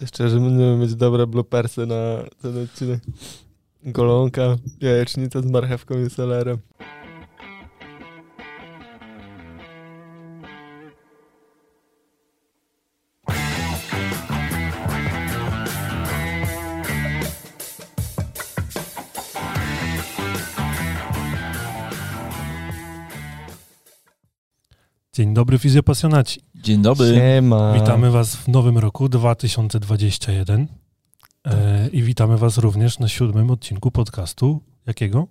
Jeszcze, że będziemy mieć dobre bloopersy na ten odcinek. Golonka, jajecznica z marchewką i selerem. Dzień dobry fizjopasjonaci. Dzień dobry. Siema. Witamy Was w nowym roku 2021 e, i witamy Was również na siódmym odcinku podcastu. Jakiego?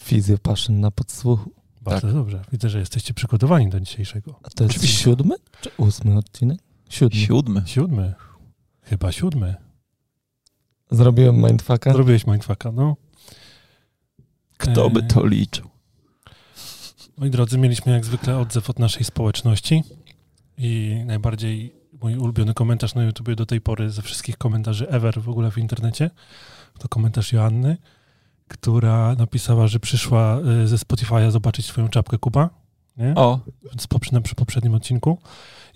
Fizjopaszyn na podsłuchu. Bardzo dobrze. Widzę, że jesteście przygotowani do dzisiejszego. A to jest Oczywiście. siódmy czy ósmy odcinek? Siódmy. Siódmy. Siódmy. Chyba siódmy. Zrobiłem mindfucka. Zrobiłeś mindfucka, no. Kto by E, to liczył? Moi drodzy, mieliśmy jak zwykle odzew od naszej społeczności i najbardziej mój ulubiony komentarz na YouTubie do tej pory ze wszystkich komentarzy ever w ogóle w internecie to komentarz Joanny, która napisała, że przyszła y, ze Spotify'a zobaczyć swoją czapkę Kuba, nie? O, Z poprze- przy poprzednim odcinku.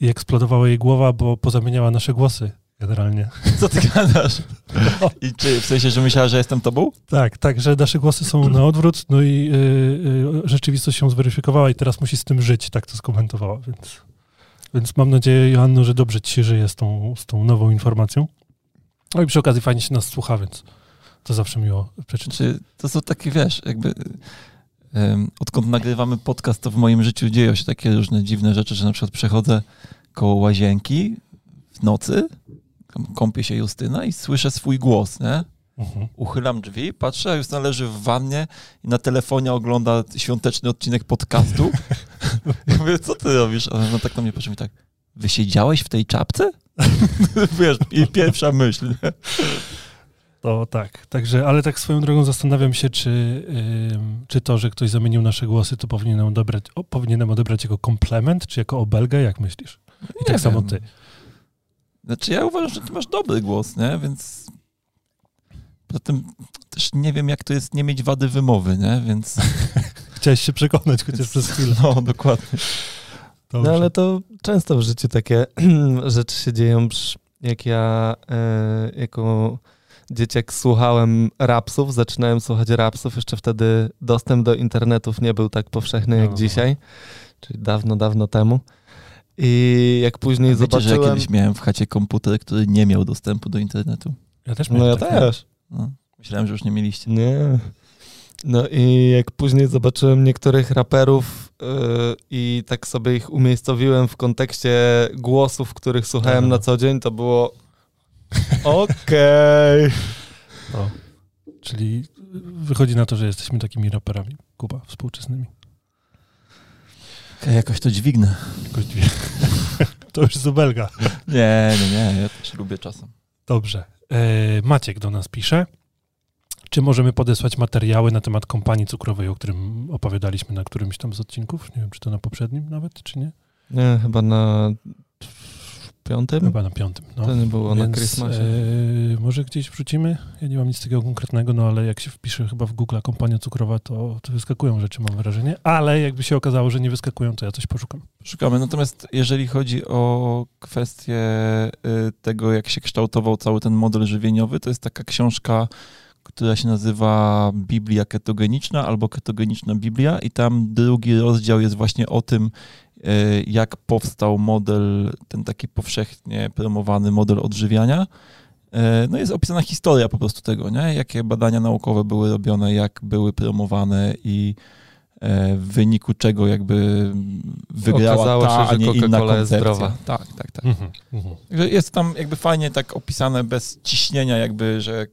I eksplodowała jej głowa, bo pozamieniała nasze głosy generalnie. co ty gadasz? I czy w sensie, że myślała, że jestem tobą? Tak, tak, że nasze głosy są na odwrót, no i y, y, rzeczywistość się zweryfikowała i teraz musi z tym żyć, tak to skomentowała, więc, więc mam nadzieję, Joanno, że dobrze ci się żyje z tą, z tą nową informacją. No i przy okazji fajnie się nas słucha, więc to zawsze miło przeczytać. Czy to są takie, wiesz, jakby em, odkąd nagrywamy podcast, to w moim życiu dzieją się takie różne dziwne rzeczy, że na przykład przechodzę koło łazienki w nocy, kąpie się Justyna i słyszę swój głos, nie? Mhm. Uchylam drzwi, patrzę, a Justyna leży w wannie i na telefonie ogląda świąteczny odcinek podcastu. I mówię, co ty robisz? A Ona tak na mnie patrzy i tak, wysiedziałeś w tej czapce? Wiesz, i pierwsza myśl. nie? To tak, także, ale tak swoją drogą zastanawiam się, czy, ym, czy to, że ktoś zamienił nasze głosy, to powinienem odebrać, o, powinienem odebrać jako komplement, czy jako obelgę, jak myślisz? I Nie tak samo wiem. ty. Znaczy ja uważam, że ty masz dobry głos, nie? Więc poza tym też nie wiem, jak to jest nie mieć wady wymowy, nie? Więc Chciałeś się przekonać chociaż Więc- przez chwilę. no, dokładnie. No Dobrze. ale to często w życiu takie rzeczy się dzieją, jak ja e, jako dzieciak słuchałem rapsów, zaczynałem słuchać rapsów, jeszcze wtedy dostęp do internetów nie był tak powszechny jak No. dzisiaj, czyli dawno, dawno temu. I jak później Wiecie, że ja zobaczyłem... kiedyś miałem w chacie komputer, który nie miał dostępu do internetu. Ja też No miałem ja takie. też. No, myślałem, że już nie mieliście. Nie. No i jak później zobaczyłem niektórych raperów yy, i tak sobie ich umiejscowiłem w kontekście głosów, których słuchałem No, no, na no. co dzień, to było okej. No. Czyli wychodzi na to, że jesteśmy takimi raperami, Kuba, współczesnymi. Ja jakoś to dźwignę. Jakoś dwie. to już Zubelga. Nie, nie, nie, ja też lubię czasem. Dobrze. E, Maciek do nas pisze. Czy możemy podesłać materiały na temat kompanii cukrowej, o którym opowiadaliśmy na którymś tam z odcinków? Nie wiem, czy to na poprzednim nawet, czy nie? Nie, chyba na piątym? Chyba na piątym. No. To nie było na Christmasie. e, może gdzieś wrzucimy? Ja nie mam nic takiego konkretnego, no ale jak się wpisze chyba w Google kompania cukrowa, to, to wyskakują rzeczy, mam wrażenie. Ale jakby się okazało, że nie wyskakują, to ja coś poszukam. Szukamy. Natomiast jeżeli chodzi o kwestię y, tego, jak się kształtował cały ten model żywieniowy, to jest taka książka, która się nazywa Biblia ketogeniczna albo ketogeniczna Biblia i tam drugi rozdział jest właśnie o tym, jak powstał model, ten taki powszechnie promowany model odżywiania. Y, No jest opisana historia po prostu tego, nie? jakie badania naukowe były robione, jak były promowane i e, w wyniku czego jakby wygrała Okazało ta, się, a nie inna koncepcja. zdrowa. Tak, tak, tak. Mhm, mhm. Jest tam jakby fajnie tak opisane bez ciśnienia jakby, że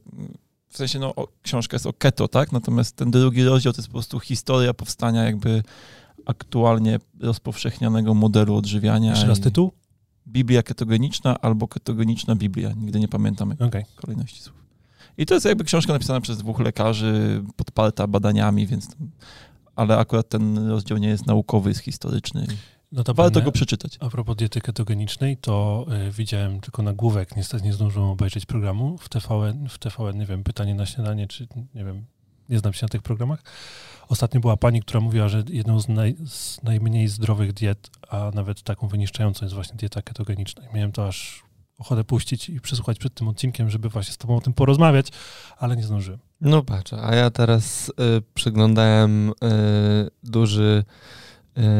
w sensie no książka jest o keto, tak? Natomiast ten drugi rozdział to jest po prostu historia powstania jakby aktualnie rozpowszechnianego modelu odżywiania. Jeszcze raz tytuł? Biblia ketogeniczna albo ketogeniczna Biblia. Nigdy nie pamiętam Okej. kolejności słów. I to jest jakby książka napisana przez dwóch lekarzy, podparta badaniami, więc ale akurat ten rozdział nie jest naukowy, jest historyczny. Notabene, Warto go przeczytać. A propos diety ketogenicznej, to y, widziałem tylko nagłówek, niestety nie zdążyłem obejrzeć programu w TVN, w TVN, nie wiem, pytanie na śniadanie, czy nie wiem, nie znam się na tych programach. Ostatnio była pani, która mówiła, że jedną z, naj, z najmniej zdrowych diet, a nawet taką wyniszczającą jest właśnie dieta ketogeniczna. I miałem to aż ochotę puścić i przesłuchać przed tym odcinkiem, żeby właśnie z tobą o tym porozmawiać, ale nie zdążyłem. No patrz, a ja teraz y, przyglądałem y, duży,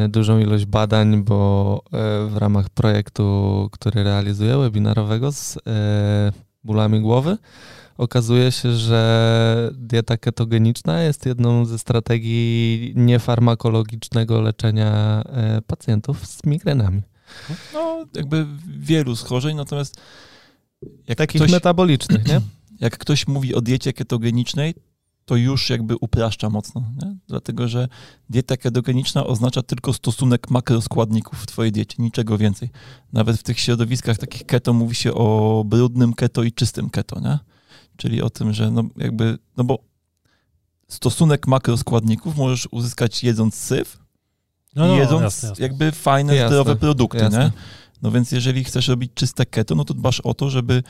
y, dużą ilość badań, bo y, w ramach projektu, który realizuję, webinarowego z y, bólami głowy, okazuje się, że dieta ketogeniczna jest jedną ze strategii niefarmakologicznego leczenia y, pacjentów z migrenami. No, jakby wielu schorzeń, natomiast jak Takich ktoś, metabolicznych, nie? jak ktoś mówi o diecie ketogenicznej, to już jakby upraszcza mocno, nie? dlatego że dieta ketogeniczna oznacza tylko stosunek makroskładników w twojej diecie, niczego więcej. Nawet w tych środowiskach takich keto mówi się o brudnym keto i czystym keto, nie? Czyli o tym, że no jakby, no bo stosunek makroskładników możesz uzyskać jedząc syf, No, i no, jedząc jasne, jasne. jakby fajne, Jasne, zdrowe produkty, jasne. nie? No więc jeżeli chcesz robić czyste keto, no to dbasz o to, żeby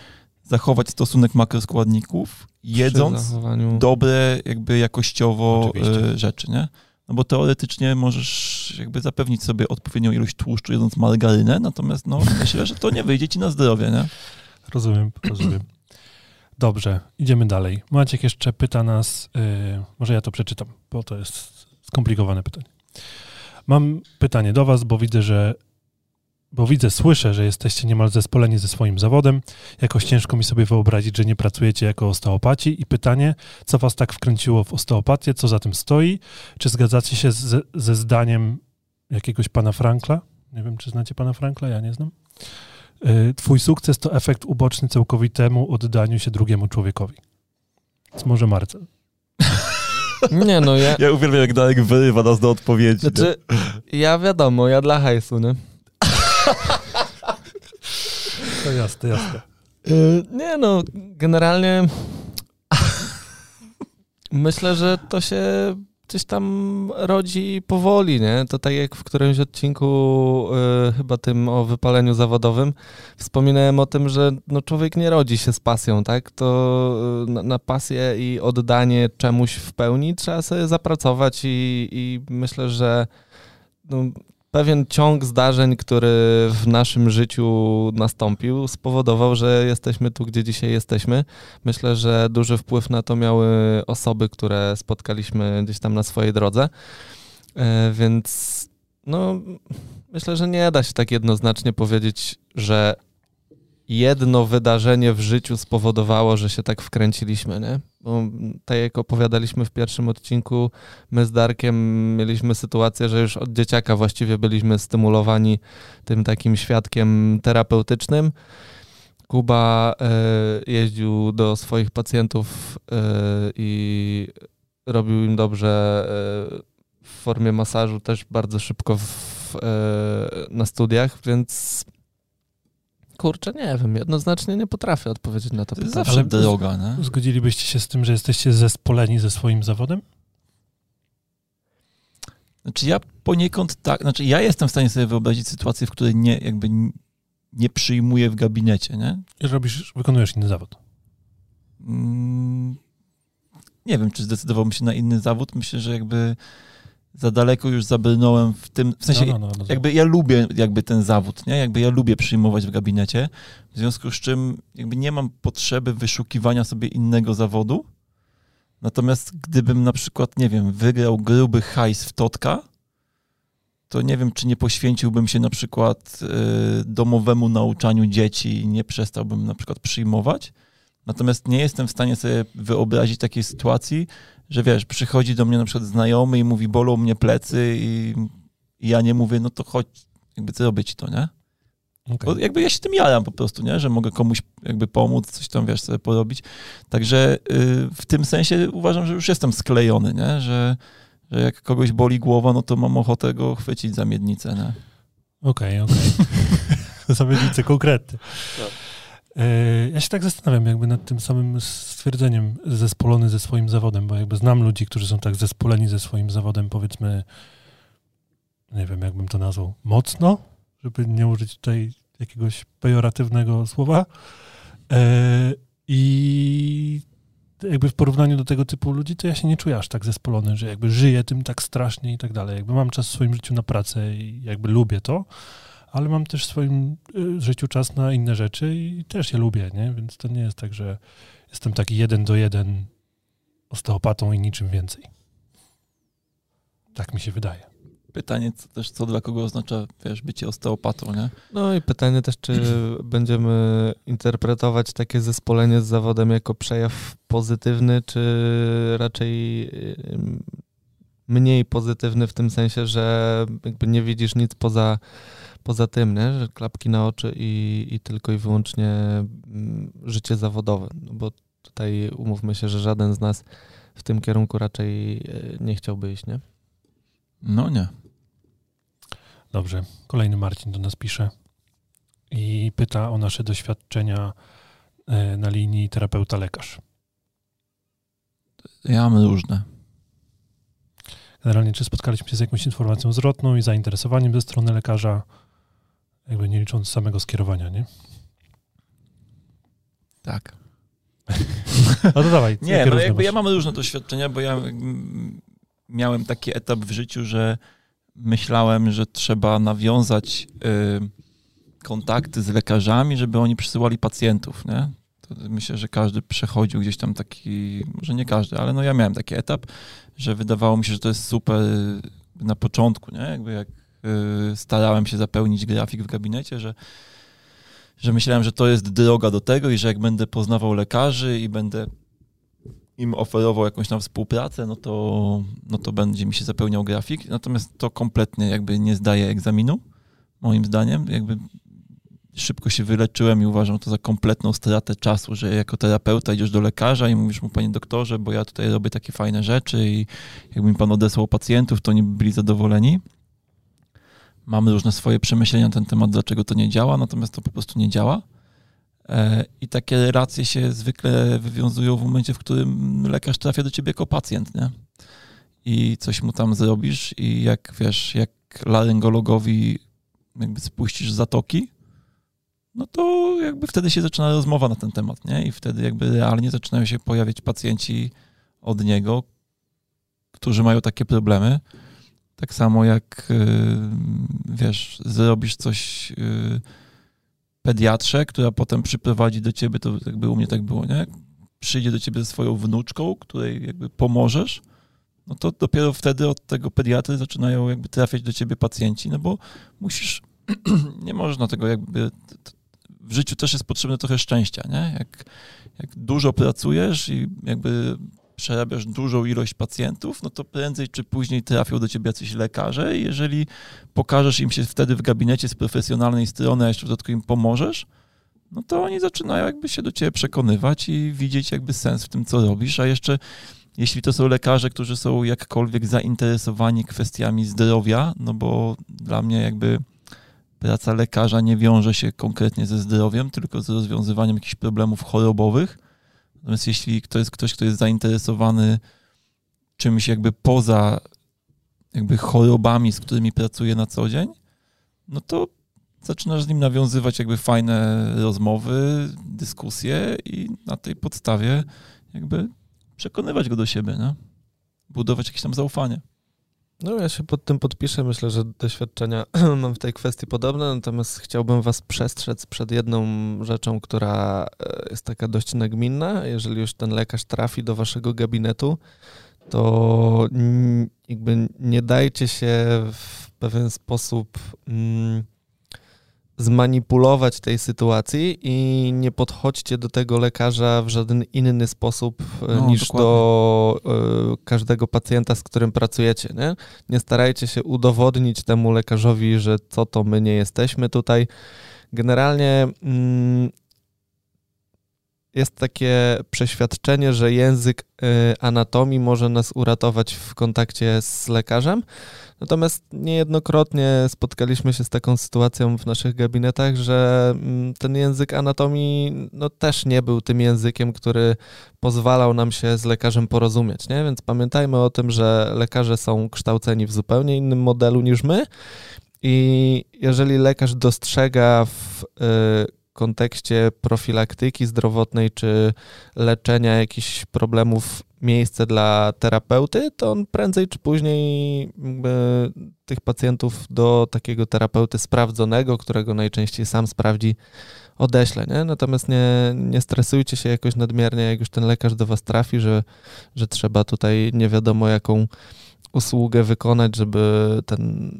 zachować stosunek makroskładników, jedząc zachowaniu... dobre, jakby jakościowo Oczywiście. e, rzeczy, nie? No bo teoretycznie możesz jakby zapewnić sobie odpowiednią ilość tłuszczu jedząc margarynę, natomiast no myślę, że to nie wyjdzie ci na zdrowie, nie? Rozumiem, rozumiem. Dobrze, idziemy dalej. Maciek jeszcze pyta nas, yy, może ja to przeczytam, bo to jest skomplikowane pytanie. Mam pytanie do was, bo widzę, że bo widzę, słyszę, że jesteście niemal zespoleni ze swoim zawodem. Jakoś ciężko mi sobie wyobrazić, że nie pracujecie jako osteopaci. I pytanie, co was tak wkręciło w osteopatię, co za tym stoi? Czy zgadzacie się ze, ze zdaniem jakiegoś pana Frankla? Nie wiem, czy znacie pana Frankla, ja nie znam. Y, Twój sukces to efekt uboczny całkowitemu oddaniu się drugiemu człowiekowi. Więc może Marcel. Nie no, ja... Ja uwielbiam, jak Darek wyrywa nas do odpowiedzi. Znaczy, ja wiadomo, ja dla hajsu, nie? To jasne, jasne. Yy, nie no, generalnie myślę, że to się gdzieś tam rodzi powoli, nie? To tak jak w którymś odcinku, yy, chyba tym o wypaleniu zawodowym, wspominałem o tym, że no, człowiek nie rodzi się z pasją, tak? To yy, na, na pasję i oddanie czemuś w pełni trzeba sobie zapracować i, i myślę, że no, pewien ciąg zdarzeń, który w naszym życiu nastąpił, spowodował, że jesteśmy tu, gdzie dzisiaj jesteśmy. Myślę, że duży wpływ na to miały osoby, które spotkaliśmy gdzieś tam na swojej drodze. E, Więc no, myślę, że nie da się tak jednoznacznie powiedzieć, że jedno wydarzenie w życiu spowodowało, że się tak wkręciliśmy, nie? Bo tak jak opowiadaliśmy w pierwszym odcinku, my z Darkiem mieliśmy sytuację, że już od dzieciaka właściwie byliśmy stymulowani tym takim świadkiem terapeutycznym. Kuba e, jeździł do swoich pacjentów e, i robił im dobrze e, w formie masażu, też bardzo szybko w, na studiach, więc kurczę, nie wiem, jednoznacznie nie potrafię odpowiedzieć na to pytanie. zawsze Ale- droga, nie? Zgodzilibyście się z tym, że jesteście zespoleni ze swoim zawodem? Znaczy ja poniekąd tak, znaczy ja jestem w stanie sobie wyobrazić sytuację, w której nie, jakby nie przyjmuję w gabinecie, nie? I robisz, wykonujesz inny zawód. Mm, nie wiem, czy zdecydowałbym się na inny zawód. Myślę, że jakby za daleko już zabrnąłem w tym, w sensie no, no, no, no. jakby ja lubię jakby ten zawód, nie? Jakby ja lubię przyjmować w gabinecie, w związku z czym jakby nie mam potrzeby wyszukiwania sobie innego zawodu. Natomiast gdybym na przykład, nie wiem, wygrał gruby hajs w Totka, to nie wiem, czy nie poświęciłbym się na przykład y, domowemu nauczaniu dzieci i nie przestałbym na przykład przyjmować. Natomiast nie jestem w stanie sobie wyobrazić takiej sytuacji, że wiesz, przychodzi do mnie na przykład znajomy i mówi, bolą mnie plecy i, i ja nie mówię, no to chodź, jakby zrobię ci to, nie? Okej. Bo jakby ja się tym jaram po prostu, nie? Że mogę komuś jakby pomóc, coś tam, wiesz, sobie porobić. Także y, w tym sensie uważam, że już jestem sklejony, nie? Że, że jak kogoś boli głowa, no to mam ochotę go chwycić za miednicę, nie? Okej, okej. Zamiennicy konkretne. E, Ja się tak zastanawiam jakby nad tym samym stwierdzeniem zespolony ze swoim zawodem, bo jakby znam ludzi, którzy są tak zespoleni ze swoim zawodem, powiedzmy, nie wiem jakbym to nazwał, mocno, żeby nie użyć tutaj jakiegoś pejoratywnego słowa. E, I jakby w porównaniu do tego typu ludzi, to ja się nie czuję aż tak zespolony, że jakby żyję tym tak strasznie i tak dalej. Jakby mam czas w swoim życiu na pracę i jakby lubię to, ale mam też w swoim y, życiu czas na inne rzeczy i też je lubię, nie? Więc to nie jest tak, że jestem taki jeden do jeden osteopatą i niczym więcej. Tak mi się wydaje. Pytanie co, też, co dla kogo oznacza, wiesz, bycie osteopatą, nie? No i pytanie też, czy będziemy interpretować takie zespolenie z zawodem jako przejaw pozytywny, czy raczej mniej pozytywny w tym sensie, że jakby nie widzisz nic poza, poza tym, nie? że klapki na oczy i, i tylko i wyłącznie mm, życie zawodowe. No bo tutaj umówmy się, że żaden z nas w tym kierunku raczej e, nie chciałby iść, nie? No nie. Dobrze. Kolejny Marcin do nas pisze i pyta o nasze doświadczenia e, na linii terapeuta-lekarz. Ja mam różne. Generalnie, czy spotkaliśmy się z jakąś informacją zwrotną i zainteresowaniem ze strony lekarza, jakby nie licząc samego skierowania, nie? Tak. No to dawaj. Nie, no jakby masz? ja mam różne doświadczenia, bo ja mm, miałem taki etap w życiu, że myślałem, że trzeba nawiązać y, kontakty z lekarzami, żeby oni przysyłali pacjentów, nie? To myślę, że każdy przechodził gdzieś tam taki, może nie każdy, ale no ja miałem taki etap, że wydawało mi się, że to jest super na początku, nie? Jakby jak starałem się zapełnić grafik w gabinecie, że, że myślałem, że to jest droga do tego i że jak będę poznawał lekarzy i będę im oferował jakąś tam współpracę, no to, no to będzie mi się zapełniał grafik. Natomiast to kompletnie jakby nie zdaje egzaminu, moim zdaniem. Jakby szybko się wyleczyłem i uważam to za kompletną stratę czasu, że jako terapeuta idziesz do lekarza i mówisz mu, panie doktorze, bo ja tutaj robię takie fajne rzeczy i jakby mi pan odesłał pacjentów, to oni by byli zadowoleni. Mamy różne swoje przemyślenia na ten temat, dlaczego to nie działa, natomiast to po prostu nie działa. E, I takie relacje się zwykle wywiązują w momencie, w którym lekarz trafia do ciebie jako pacjent, nie? I coś mu tam zrobisz i jak, wiesz, jak laryngologowi jakby spuścisz zatoki, no to jakby wtedy się zaczyna rozmowa na ten temat, nie? I wtedy jakby realnie zaczynają się pojawiać pacjenci od niego, którzy mają takie problemy. Tak samo jak, y, wiesz, zrobisz coś y, pediatrze, która potem przyprowadzi do ciebie, to jakby u mnie tak było, nie? Przyjdzie do ciebie ze swoją wnuczką, której jakby pomożesz, no to dopiero wtedy od tego pediatry zaczynają jakby trafiać do ciebie pacjenci, no bo musisz, nie można tego jakby, w życiu też jest potrzebne trochę szczęścia, nie? Jak, jak dużo pracujesz i jakby przerabiasz dużą ilość pacjentów, no to prędzej czy później trafią do ciebie jacyś lekarze. I jeżeli pokażesz im się wtedy w gabinecie z profesjonalnej strony, a jeszcze w dodatku im pomożesz, no to oni zaczynają jakby się do ciebie przekonywać i widzieć jakby sens w tym, co robisz, a jeszcze jeśli to są lekarze, którzy są jakkolwiek zainteresowani kwestiami zdrowia, no bo dla mnie jakby praca lekarza nie wiąże się konkretnie ze zdrowiem, tylko z rozwiązywaniem jakichś problemów chorobowych, Natomiast jeśli to jest ktoś, kto jest zainteresowany czymś jakby poza jakby chorobami, z którymi pracuje na co dzień, no to zaczynasz z nim nawiązywać jakby fajne rozmowy, dyskusje i na tej podstawie jakby przekonywać go do siebie, nie? budować jakieś tam zaufanie. No ja się pod tym podpiszę. Myślę, że doświadczenia mam w tej kwestii podobne, natomiast chciałbym was przestrzec przed jedną rzeczą, która e, jest taka dość nagminna. Jeżeli już ten lekarz trafi do waszego gabinetu, to jakby nie dajcie się w pewien sposób... Mm, zmanipulować tej sytuacji i nie podchodźcie do tego lekarza w żaden inny sposób e, no, niż dokładnie. do y, każdego pacjenta, z którym pracujecie. Nie? nie starajcie się udowodnić temu lekarzowi, że co to my nie jesteśmy tutaj. Generalnie mm, jest takie przeświadczenie, że język y, anatomii może nas uratować w kontakcie z lekarzem. Natomiast niejednokrotnie spotkaliśmy się z taką sytuacją w naszych gabinetach, że mm, ten język anatomii no, też nie był tym językiem, który pozwalał nam się z lekarzem porozumieć. Nie? Więc pamiętajmy o tym, że lekarze są kształceni w zupełnie innym modelu niż my. I jeżeli lekarz dostrzega w y, kontekście profilaktyki zdrowotnej czy leczenia jakichś problemów miejsce dla terapeuty, to on prędzej czy później tych pacjentów do takiego terapeuty sprawdzonego, którego najczęściej sam sprawdzi, odeślę, nie? Natomiast nie, nie stresujcie się jakoś nadmiernie, jak już ten lekarz do was trafi, że, że trzeba tutaj nie wiadomo jaką usługę wykonać, żeby ten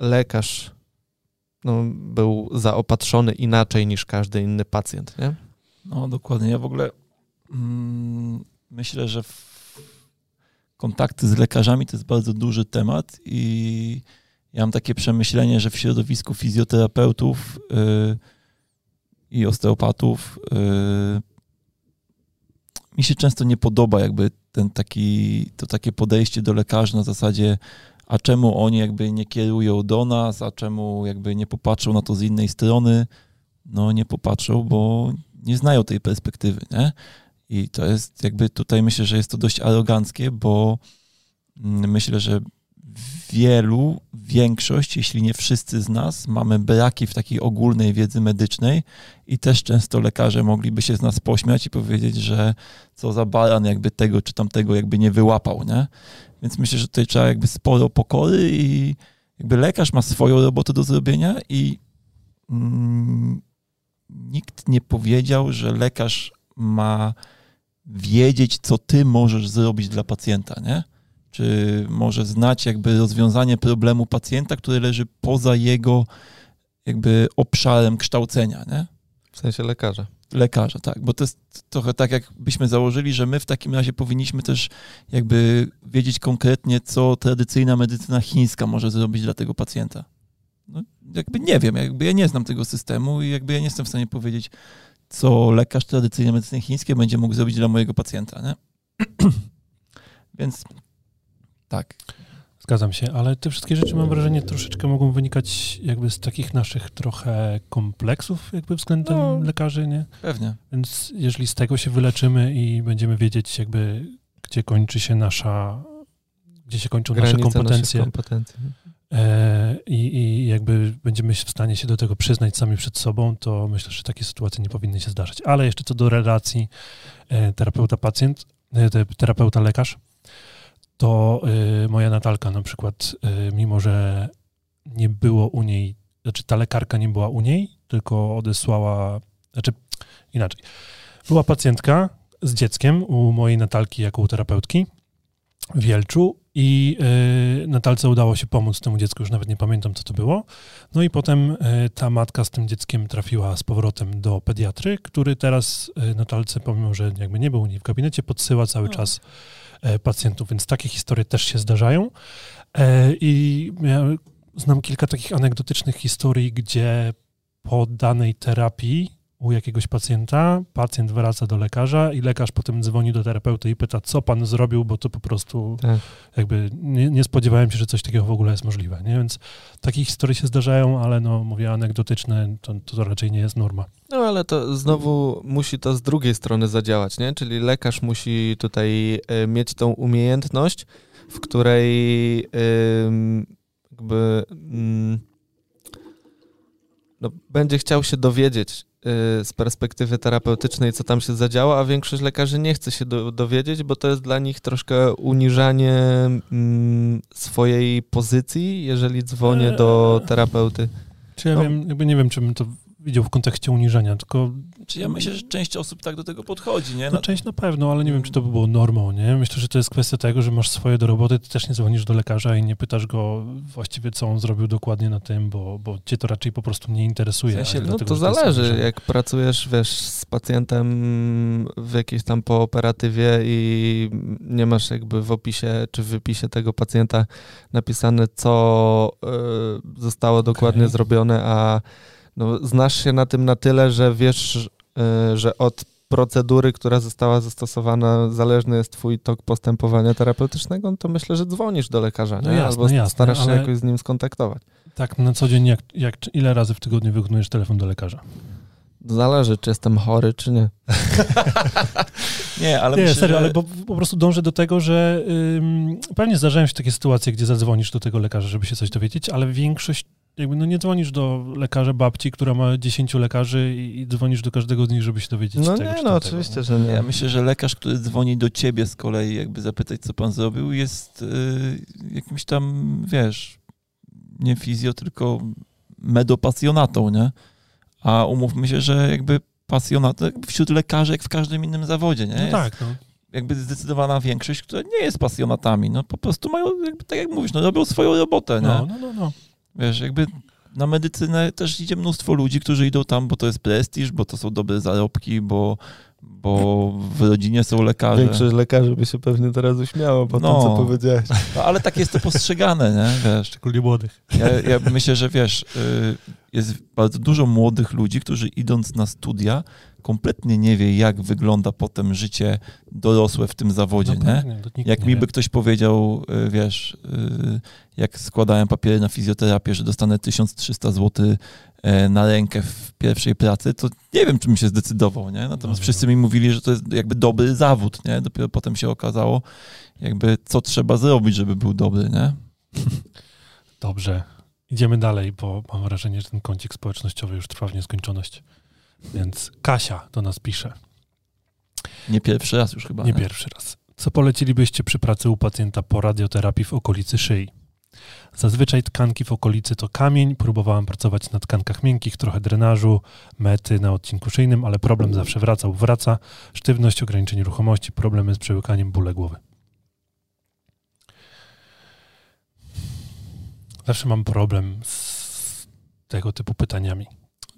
lekarz no, był zaopatrzony inaczej niż każdy inny pacjent, nie? No dokładnie. Ja w ogóle mm, myślę, że kontakty z lekarzami to jest bardzo duży temat i ja mam takie przemyślenie, że w środowisku fizjoterapeutów yy, i osteopatów yy, mi się często nie podoba jakby ten taki, to takie podejście do lekarzy na zasadzie a czemu oni jakby nie kierują do nas, a czemu jakby nie popatrzą na to z innej strony? No nie popatrzą, bo nie znają tej perspektywy, nie? I to jest jakby tutaj myślę, że jest to dość aroganckie, bo mm, myślę, że wielu, większość, jeśli nie wszyscy z nas, mamy braki w takiej ogólnej wiedzy medycznej i też często lekarze mogliby się z nas pośmiać i powiedzieć, że co za baran jakby tego czy tamtego jakby nie wyłapał, nie? Więc myślę, że tutaj trzeba jakby sporo pokory i jakby lekarz ma swoją robotę do zrobienia i mm, nikt nie powiedział, że lekarz ma wiedzieć, co ty możesz zrobić dla pacjenta, nie? Czy może znać jakby rozwiązanie problemu pacjenta, który leży poza jego jakby obszarem kształcenia, nie? W sensie lekarza. Lekarza, tak, bo to jest trochę tak, jakbyśmy założyli, że my w takim razie powinniśmy też jakby wiedzieć konkretnie, co tradycyjna medycyna chińska może zrobić dla tego pacjenta. No, jakby nie wiem, jakby ja nie znam tego systemu i jakby ja nie jestem w stanie powiedzieć, co lekarz tradycyjnej medycyny chińskiej będzie mógł zrobić dla mojego pacjenta, nie? Więc tak. Zgadzam się, ale te wszystkie rzeczy mam wrażenie troszeczkę mogą wynikać jakby z takich naszych trochę kompleksów jakby względem no, lekarzy, nie? Pewnie. Więc jeżeli z tego się wyleczymy i będziemy wiedzieć jakby gdzie kończy się nasza, gdzie się kończą Granice nasze kompetencje. kompetencje. E, i, I jakby będziemy w stanie się do tego przyznać sami przed sobą, to myślę, że takie sytuacje nie powinny się zdarzać. Ale jeszcze co do relacji e, terapeuta-pacjent, e, terapeuta-lekarz, to y, moja Natalka na przykład, mimo że nie było u niej, znaczy ta lekarka nie była u niej, tylko odesłała, znaczy inaczej. Była pacjentka z dzieckiem u mojej Natalki jako u terapeutki w Wielczu i y, Natalce udało się pomóc temu dziecku, już nawet nie pamiętam, co to było. No i potem y, ta matka z tym dzieckiem trafiła z powrotem do pediatry, który teraz y, Natalce, pomimo że jakby nie był u niej w gabinecie, podsyła cały czas E, pacjentów, więc takie historie też się zdarzają. E, I ja znam kilka takich anegdotycznych historii, gdzie po danej terapii u jakiegoś pacjenta, pacjent wraca do lekarza i lekarz potem dzwoni do terapeuty i pyta, co pan zrobił, bo to po prostu tak. jakby nie, nie, spodziewałem się, że coś takiego w ogóle jest możliwe. Nie? Więc takie historie się zdarzają, ale no mówię anegdotyczne, to, to raczej nie jest norma. No ale to znowu musi to z drugiej strony zadziałać, nie? Czyli lekarz musi tutaj y, mieć tą umiejętność, w której jakby y, no, będzie chciał się dowiedzieć, z perspektywy terapeutycznej, co tam się zadziało, a większość lekarzy nie chce się do, dowiedzieć, bo to jest dla nich troszkę uniżanie mm, swojej pozycji, jeżeli dzwonię do eee. terapeuty. Czy ja no. wiem, jakby nie wiem, czy bym to widział w kontekście uniżania, tylko... Czy ja myślę, że część osób tak do tego podchodzi, nie? No, część na pewno, ale nie wiem, czy to by było normą, nie? Myślę, że to jest kwestia tego, że masz swoje do roboty, ty też nie dzwonisz do lekarza i nie pytasz go właściwie, co on zrobił dokładnie na tym, bo, bo cię to raczej po prostu nie interesuje. W sensie, no dlatego, to zależy, jak pracujesz, wiesz, z pacjentem w jakiejś tam pooperatywie i nie masz jakby w opisie czy w wypisie tego pacjenta napisane, co y, zostało dokładnie okay. zrobione, a no, znasz się na tym na tyle, że wiesz, yy, że od procedury, która została zastosowana, zależny jest twój tok postępowania terapeutycznego, no to myślę, że dzwonisz do lekarza, no jasne, albo jasne, starasz się jakoś z nim skontaktować. Tak, na co dzień, jak, jak, ile razy w tygodniu wykonujesz telefon do lekarza? Zależy, czy jestem chory, czy nie. nie, ale Nie, myślę, serio, że... ale po, po, prostu dążę do tego, że ym, pewnie zdarzają się takie sytuacje, gdzie zadzwonisz do tego lekarza, żeby się coś dowiedzieć, ale większość jakby no nie dzwonisz do lekarza babci, która ma 10 lekarzy i, i dzwonisz do każdego z nich, żeby się dowiedzieć No tego, nie, czy no oczywiście, nie? że nie. Ja myślę, że lekarz, który dzwoni do ciebie z kolei, jakby zapytać, co pan zrobił, jest y, jakimś tam, wiesz, nie fizjo, tylko medopasjonatą, nie? A umówmy się, że jakby pasjonat jakby wśród lekarzy, jak w każdym innym zawodzie, nie? No Jest tak, no. jakby zdecydowana większość, która nie jest pasjonatami, no po prostu mają, jakby, tak jak mówisz, no robią swoją robotę, nie? No, no, no, no. Wiesz, jakby na medycynę też idzie mnóstwo ludzi, którzy idą tam, bo to jest prestiż, bo to są dobre zarobki, bo, bo w rodzinie są lekarze. Większość lekarzy by się pewnie teraz uśmiało po No. tym, co powiedziałeś. No, ale tak jest to postrzegane, nie? Wiesz, Szczególnie młodych. ja, ja myślę, że wiesz, y, jest bardzo dużo młodych ludzi, którzy idąc na studia kompletnie nie wie, jak wygląda potem życie dorosłe w tym zawodzie, No nie? pewnie, nikt Jak mi by ktoś powiedział, y, wiesz, y, jak składałem papiery na fizjoterapię, że dostanę 1300 zł e, na rękę w pierwszej pracy, to nie wiem, czy bym się zdecydował, nie? Natomiast No, wszyscy mi mówili, że to jest jakby dobry zawód, nie? Dopiero potem się okazało, jakby co trzeba zrobić, żeby był dobry, nie? Dobrze. Idziemy dalej, bo mam wrażenie, że ten kącik społecznościowy już trwa w nieskończoność. Więc Kasia do nas pisze. Nie pierwszy raz już chyba. Nie pierwszy raz. Co polecilibyście przy pracy u pacjenta po radioterapii w okolicy szyi? Zazwyczaj tkanki w okolicy to kamień. Próbowałam pracować na tkankach miękkich, trochę drenażu, mety na odcinku szyjnym, ale problem zawsze wracał, wraca. Sztywność, ograniczenie ruchomości, problemy z przełykaniem, bóle głowy. Zawsze mam problem z tego typu pytaniami.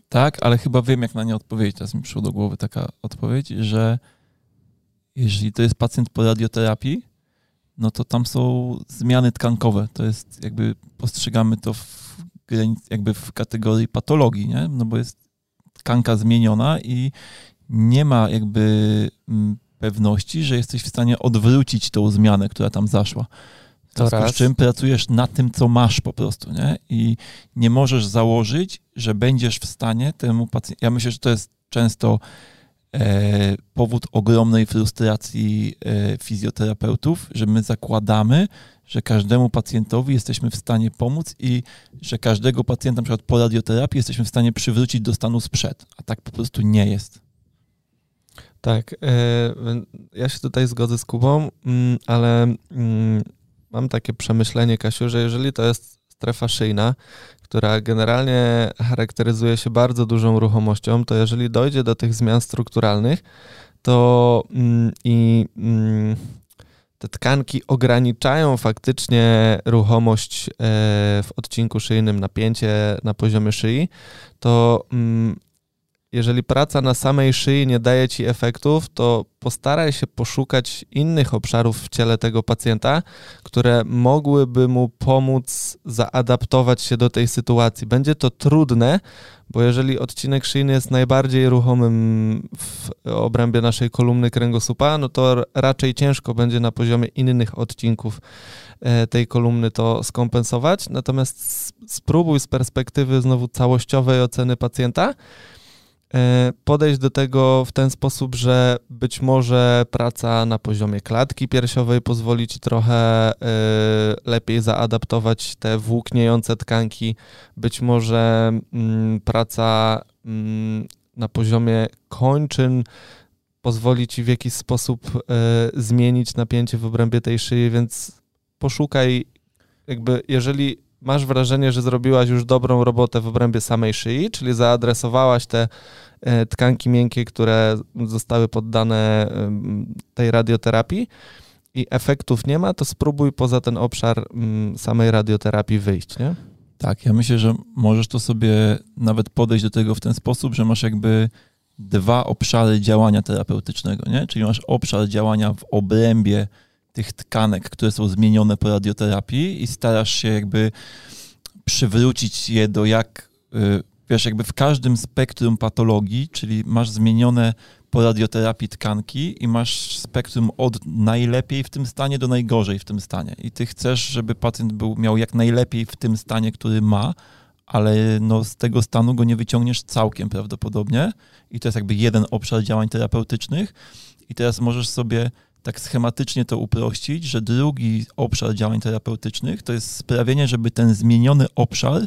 Tak, ale chyba wiem, jak na nie odpowiedzieć. Teraz mi przyszło do głowy taka odpowiedź, że jeżeli to jest pacjent po radioterapii, no to tam są zmiany tkankowe. To jest jakby postrzegamy to w, jakby w kategorii patologii, nie? No bo jest tkanka zmieniona i nie ma jakby mm, pewności, że jesteś w stanie odwrócić tą zmianę, która tam zaszła. W To związku z czym pracujesz na tym, co masz po prostu, nie? I nie możesz założyć, że będziesz w stanie temu pacjentowi. Ja myślę, że to jest często e, powód ogromnej frustracji e, fizjoterapeutów, że my zakładamy, że każdemu pacjentowi jesteśmy w stanie pomóc i że każdego pacjenta, na przykład po radioterapii, jesteśmy w stanie przywrócić do stanu sprzed, a tak po prostu nie jest. Tak, e, ja się tutaj zgodzę z Kubą, mm, ale mm, mam takie przemyślenie, Kasiu, że jeżeli to jest strefa szyjna, która generalnie charakteryzuje się bardzo dużą ruchomością, to jeżeli dojdzie do tych zmian strukturalnych, to mm, i mm, te tkanki ograniczają faktycznie ruchomość e, w odcinku szyjnym, napięcie na poziomie szyi, to mm, jeżeli praca na samej szyi nie daje ci efektów, to postaraj się poszukać innych obszarów w ciele tego pacjenta, które mogłyby mu pomóc zaadaptować się do tej sytuacji. Będzie to trudne, bo jeżeli odcinek szyjny jest najbardziej ruchomym w obrębie naszej kolumny kręgosłupa, no to raczej ciężko będzie na poziomie innych odcinków e, tej kolumny to skompensować. Natomiast spróbuj z perspektywy znowu całościowej oceny pacjenta podejść do tego w ten sposób, że być może praca na poziomie klatki piersiowej pozwoli ci trochę e, lepiej zaadaptować te włókniejące tkanki, być może mm, praca mm, na poziomie kończyn pozwoli ci w jakiś sposób e, zmienić napięcie w obrębie tej szyi, więc poszukaj jakby, jeżeli masz wrażenie, że zrobiłaś już dobrą robotę w obrębie samej szyi, czyli zaadresowałaś te e, tkanki miękkie, które zostały poddane tej radioterapii i efektów nie ma, to spróbuj poza ten obszar samej radioterapii wyjść, nie? Tak, ja myślę, że możesz to sobie nawet podejść do tego w ten sposób, że masz jakby dwa obszary działania terapeutycznego, nie? Czyli masz obszar działania w obrębie tych tkanek, które są zmienione po radioterapii i starasz się jakby przywrócić je do jak, y, wiesz, jakby w każdym spektrum patologii, czyli masz zmienione po radioterapii tkanki i masz spektrum od najlepiej w tym stanie do najgorzej w tym stanie. I ty chcesz, żeby pacjent był, miał jak najlepiej w tym stanie, który ma, ale no z tego stanu go nie wyciągniesz całkiem prawdopodobnie. I to jest jakby jeden obszar działań terapeutycznych. I teraz możesz sobie tak schematycznie to uprościć, że drugi obszar działań terapeutycznych to jest sprawienie, żeby ten zmieniony obszar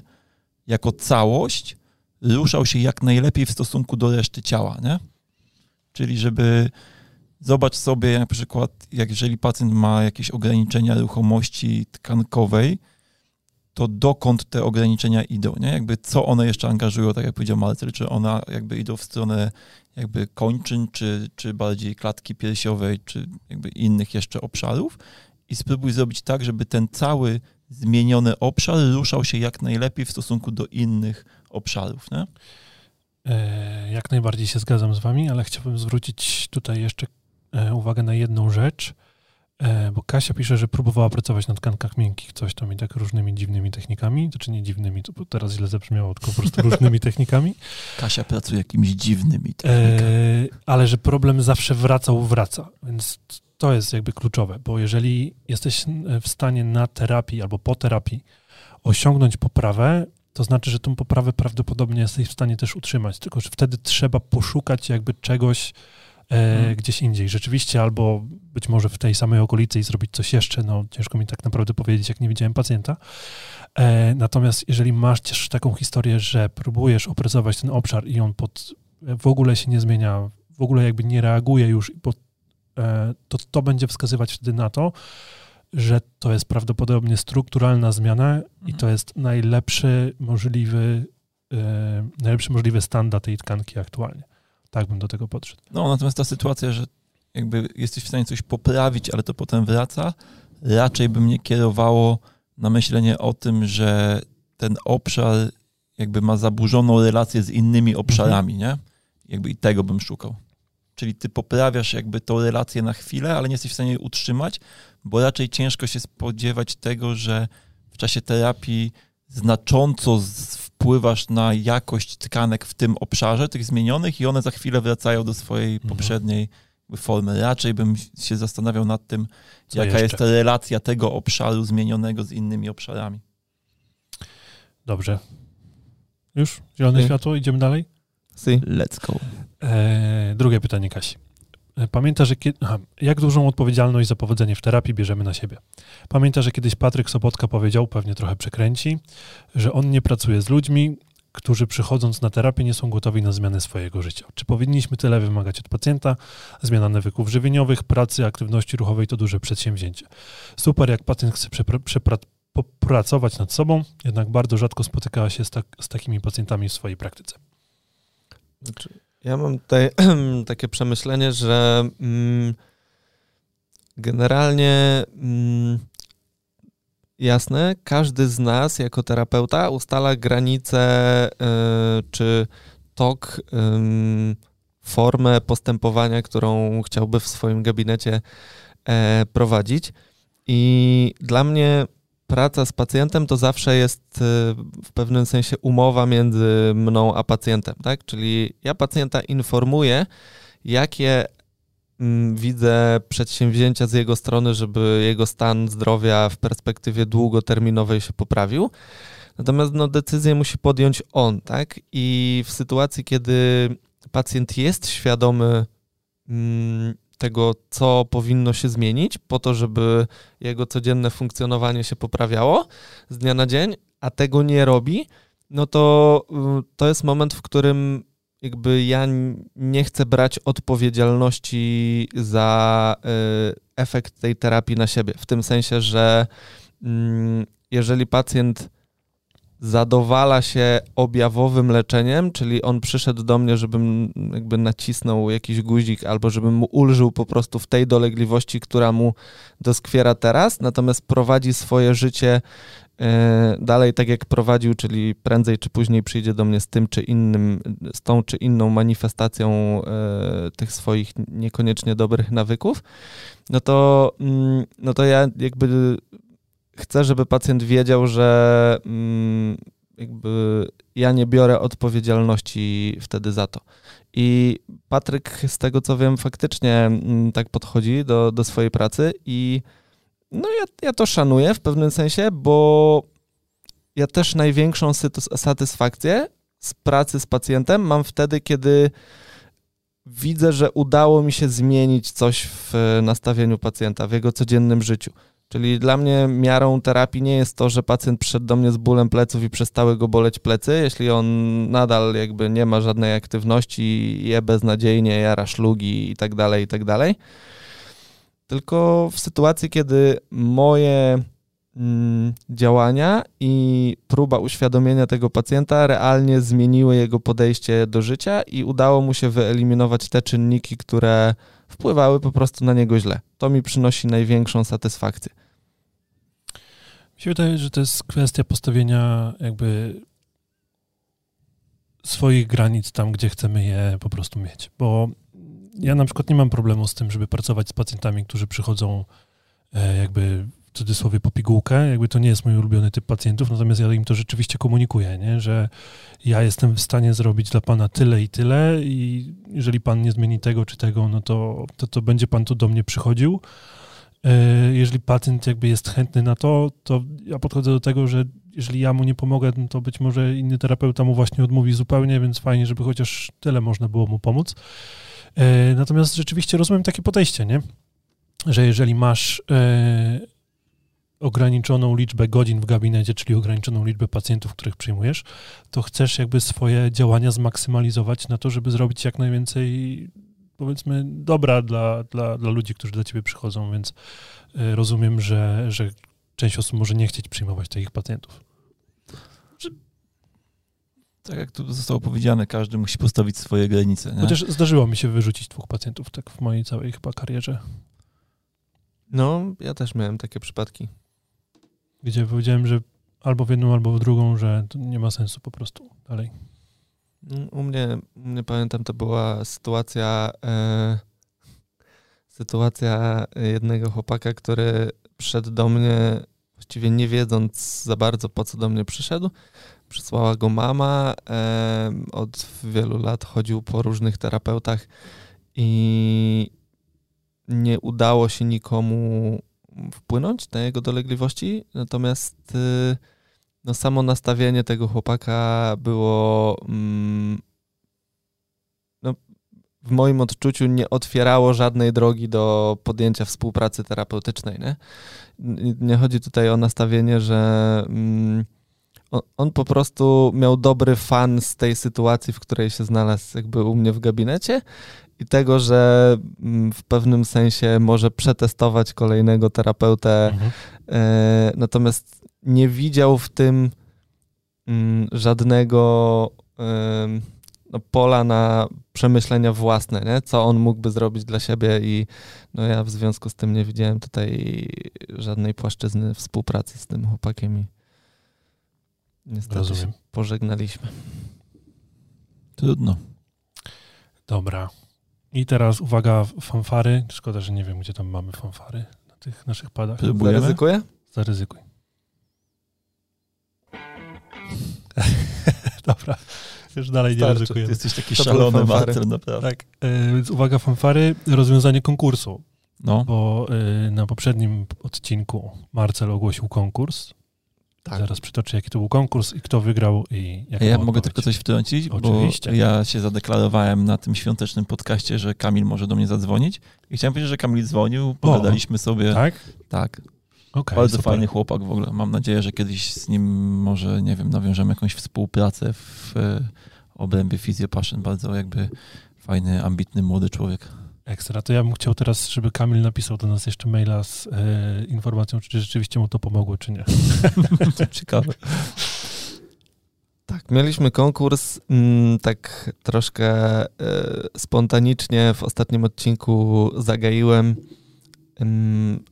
jako całość ruszał się jak najlepiej w stosunku do reszty ciała, nie? Czyli żeby zobacz sobie na przykład, jak jeżeli pacjent ma jakieś ograniczenia ruchomości tkankowej, to dokąd te ograniczenia idą, nie? Jakby co one jeszcze angażują, tak jak powiedział Marcel, czy one jakby idą w stronę jakby kończyn, czy, czy bardziej klatki piersiowej, czy jakby innych jeszcze obszarów i spróbuj zrobić tak, żeby ten cały zmieniony obszar ruszał się jak najlepiej w stosunku do innych obszarów, nie? E, jak najbardziej się zgadzam z wami, ale chciałbym zwrócić tutaj jeszcze e, uwagę na jedną rzecz, e, bo Kasia pisze, że próbowała pracować na tkankach miękkich, coś tam i tak różnymi dziwnymi technikami, to czy nie dziwnymi, to teraz źle zabrzmiało, tylko po prostu różnymi technikami. Kasia pracuje jakimiś dziwnymi technikami. ale że problem zawsze wracał, wraca, więc to jest jakby kluczowe, bo jeżeli jesteś w stanie na terapii albo po terapii osiągnąć poprawę, to znaczy, że tą poprawę prawdopodobnie jesteś w stanie też utrzymać, tylko że wtedy trzeba poszukać jakby czegoś e, hmm. gdzieś indziej. Rzeczywiście, albo być może w tej samej okolicy i zrobić coś jeszcze, no ciężko mi tak naprawdę powiedzieć, jak nie widziałem pacjenta. E, natomiast jeżeli masz też taką historię, że próbujesz oprezować ten obszar i on pod, w ogóle się nie zmienia, w ogóle jakby nie reaguje już, pod, e, to to będzie wskazywać wtedy na to, że to jest prawdopodobnie strukturalna zmiana mhm. i to jest najlepszy możliwy, e, najlepszy możliwy stan dla tej tkanki aktualnie. Tak bym do tego podszedł. No, natomiast ta sytuacja, że jakby jesteś w stanie coś poprawić, ale to potem wraca, raczej by mnie kierowało na myślenie o tym, że ten obszar jakby ma zaburzoną relację z innymi obszarami, mhm. nie? Jakby i tego bym szukał. Czyli ty poprawiasz jakby tą relację na chwilę, ale nie jesteś w stanie jej utrzymać, bo raczej ciężko się spodziewać tego, że w czasie terapii znacząco wpływasz na jakość tkanek w tym obszarze, tych zmienionych, i one za chwilę wracają do swojej mhm. poprzedniej formy. Raczej bym się zastanawiał nad tym, Co jaka jeszcze? jest relacja tego obszaru zmienionego z innymi obszarami. Dobrze. Już? Zielone okay. światło? Idziemy dalej? Si. Let's go. Eee, drugie pytanie Kasi. E, pamięta, że kiedy, aha, jak dużą odpowiedzialność za powodzenie w terapii bierzemy na siebie. Pamięta, że kiedyś Patryk Sobotka powiedział, pewnie trochę przekręci, że on nie pracuje z ludźmi, którzy przychodząc na terapię nie są gotowi na zmianę swojego życia. Czy powinniśmy tyle wymagać od pacjenta? Zmiana nawyków żywieniowych, pracy, aktywności ruchowej to duże przedsięwzięcie. Super, jak pacjent chce popracować nad sobą, jednak bardzo rzadko spotykała się z, tak, z takimi pacjentami w swojej praktyce. Znaczy, ja mam tutaj takie przemyślenie, że mm, generalnie mm, jasne, każdy z nas jako terapeuta ustala granice y, czy tok, y, formę postępowania, którą chciałby w swoim gabinecie y, prowadzić. I dla mnie praca z pacjentem to zawsze jest y, w pewnym sensie umowa między mną a pacjentem, tak? Czyli ja pacjenta informuję, jakie mm, widzę przedsięwzięcia z jego strony, żeby jego stan zdrowia w perspektywie długoterminowej się poprawił. Natomiast no, decyzję musi podjąć on, tak? I w sytuacji, kiedy pacjent jest świadomy mm, tego, co powinno się zmienić, po to, żeby jego codzienne funkcjonowanie się poprawiało z dnia na dzień, a tego nie robi, no to y, to jest moment, w którym jakby ja nie chcę brać odpowiedzialności za y, efekt tej terapii na siebie. W tym sensie, że mm, jeżeli pacjent zadowala się objawowym leczeniem, czyli on przyszedł do mnie, żebym jakby nacisnął jakiś guzik albo żebym mu ulżył po prostu w tej dolegliwości, która mu doskwiera teraz, natomiast prowadzi swoje życie e, dalej tak jak prowadził, czyli prędzej czy później przyjdzie do mnie z tym czy innym, z tą czy inną manifestacją e, tych swoich niekoniecznie dobrych nawyków, no to, mm, no to ja jakby chcę, żeby pacjent wiedział, że mm, jakby ja nie biorę odpowiedzialności wtedy za to. I Patryk, z tego co wiem, faktycznie mm, tak podchodzi do, do swojej pracy i no ja, ja to szanuję w pewnym sensie, bo ja też największą satysfakcję z pracy z pacjentem mam wtedy, kiedy widzę, że udało mi się zmienić coś w nastawieniu pacjenta, w jego codziennym życiu Czyli dla mnie miarą terapii nie jest to, że pacjent przyszedł do mnie z bólem pleców i przestały go boleć plecy, jeśli on nadal jakby nie ma żadnej aktywności, je beznadziejnie, jara szlugi i tak dalej, i tak dalej. Tylko w sytuacji, kiedy moje mm, działania i próba uświadomienia tego pacjenta realnie zmieniły jego podejście do życia i udało mu się wyeliminować te czynniki, które wpływały po prostu na niego źle. To mi przynosi największą satysfakcję. Się wydaje, że to jest kwestia postawienia jakby swoich granic tam, gdzie chcemy je po prostu mieć. Bo ja na przykład nie mam problemu z tym, żeby pracować z pacjentami, którzy przychodzą e, jakby w cudzysłowie po pigułkę, jakby to nie jest mój ulubiony typ pacjentów, natomiast ja im to rzeczywiście komunikuję, nie? że ja jestem w stanie zrobić dla pana tyle i tyle i jeżeli pan nie zmieni tego czy tego, no to, to, to będzie pan tu do mnie przychodził. E, jeżeli pacjent jakby jest chętny na to, to ja podchodzę do tego, że jeżeli ja mu nie pomogę, no to być może inny terapeuta mu właśnie odmówi zupełnie, więc fajnie, żeby chociaż tyle można było mu pomóc. E, natomiast rzeczywiście rozumiem takie podejście, nie? Że jeżeli masz e, ograniczoną liczbę godzin w gabinecie, czyli ograniczoną liczbę pacjentów, których przyjmujesz, to chcesz jakby swoje działania zmaksymalizować na to, żeby zrobić jak najwięcej, powiedzmy, dobra dla, dla, dla ludzi, którzy do ciebie przychodzą, więc e, rozumiem, że, że część osób może nie chcieć przyjmować takich pacjentów. Tak jak tu zostało powiedziane, każdy musi postawić swoje granice. Nie? Chociaż zdarzyło mi się wyrzucić dwóch pacjentów tak w mojej całej chyba karierze. No, ja też miałem takie przypadki. Gdzie powiedziałem, że albo w jedną, albo w drugą, że to nie ma sensu po prostu dalej. U mnie, u mnie pamiętam, to była sytuacja, e, sytuacja jednego chłopaka, który przyszedł do mnie, właściwie nie wiedząc za bardzo po co do mnie przyszedł. Przysłała go mama, e, od wielu lat chodził po różnych terapeutach i nie udało się nikomu wpłynąć na jego dolegliwości, natomiast y, no, samo nastawienie tego chłopaka było mm, no, w moim odczuciu nie otwierało żadnej drogi do podjęcia współpracy terapeutycznej. Nie, nie chodzi tutaj o nastawienie, że mm, on, on, po prostu miał dobry fan z tej sytuacji, w której się znalazł jakby u mnie w gabinecie i tego, że mm, w pewnym sensie może przetestować kolejnego terapeutę, mhm. E, natomiast nie widział w tym mm, żadnego no, pola na przemyślenia własne, nie? co on mógłby zrobić dla siebie i no, ja w związku z tym nie widziałem tutaj żadnej płaszczyzny współpracy z tym chłopakiem i niestety Rozumiem. się pożegnaliśmy. Trudno. Dobra. I teraz uwaga, fanfary. Szkoda, że nie wiem, gdzie tam mamy fanfary na tych naszych padach. Próbujemy? Zaryzykuję? Zaryzykuj. Dobra. Już dalej Starczy. nie. Jesteś taki to szalony master, naprawdę. Tak. E, więc uwaga, fanfary. Rozwiązanie konkursu. No. Bo y, na poprzednim odcinku Marcel ogłosił konkurs tak. Zaraz przytoczę, jaki to był konkurs i kto wygrał i jak Ja mogę odpowiedź. tylko coś wtrącić, Oczywiście. bo ja się zadeklarowałem na tym świątecznym podcaście, że Kamil może do mnie zadzwonić i chciałem powiedzieć, że Kamil dzwonił, pogadaliśmy o, sobie. Tak? Tak. Okay, Bardzo super. fajny chłopak w ogóle. Mam nadzieję, że kiedyś z nim może, nie wiem, nawiążemy jakąś współpracę w e, obrębie Physio Passion. Bardzo jakby fajny, ambitny, młody człowiek. Ekstra. To ja bym chciał teraz, żeby Kamil napisał do nas jeszcze maila z e, informacją, czy rzeczywiście mu to pomogło, czy nie. Ciekawe. Tak, mieliśmy konkurs m, mm, tak troszkę e, spontanicznie w ostatnim odcinku zagaiłem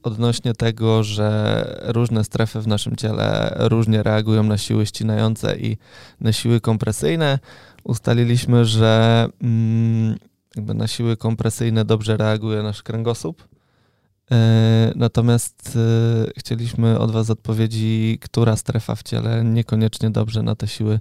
odnośnie tego, że różne strefy w naszym ciele różnie reagują na siły ścinające i na siły kompresyjne. Ustaliliśmy, że mm, jakby na siły kompresyjne dobrze reaguje nasz kręgosłup. E, natomiast e, chcieliśmy od Was odpowiedzi, która strefa w ciele niekoniecznie dobrze na te siły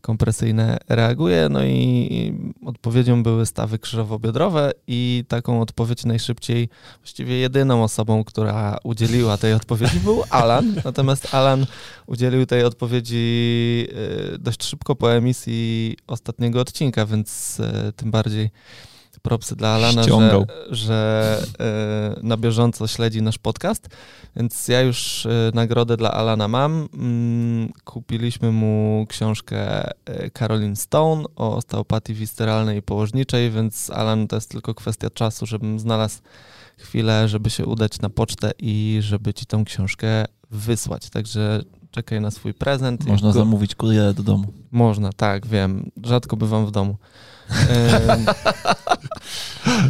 kompresyjne reaguje. No i odpowiedzią były stawy krzyżowo-biodrowe i taką odpowiedź najszybciej, właściwie jedyną osobą, która udzieliła tej odpowiedzi był Alan. Natomiast Alan udzielił tej odpowiedzi e, dość szybko po emisji ostatniego odcinka, więc tym bardziej propsy dla Alana, Ściągał. że, że e, na bieżąco śledzi nasz podcast, więc ja już e, nagrodę dla Alana mam. Mm, kupiliśmy mu książkę e, Caroline Stone o osteopatii wisteralnej i położniczej, więc Alan to jest tylko kwestia czasu, żebym znalazł chwilę, żeby się udać na pocztę i żeby ci tą książkę wysłać. Także czekaj na swój prezent. Można go- zamówić kurierę do domu. Można, tak, wiem. Rzadko bywam w domu.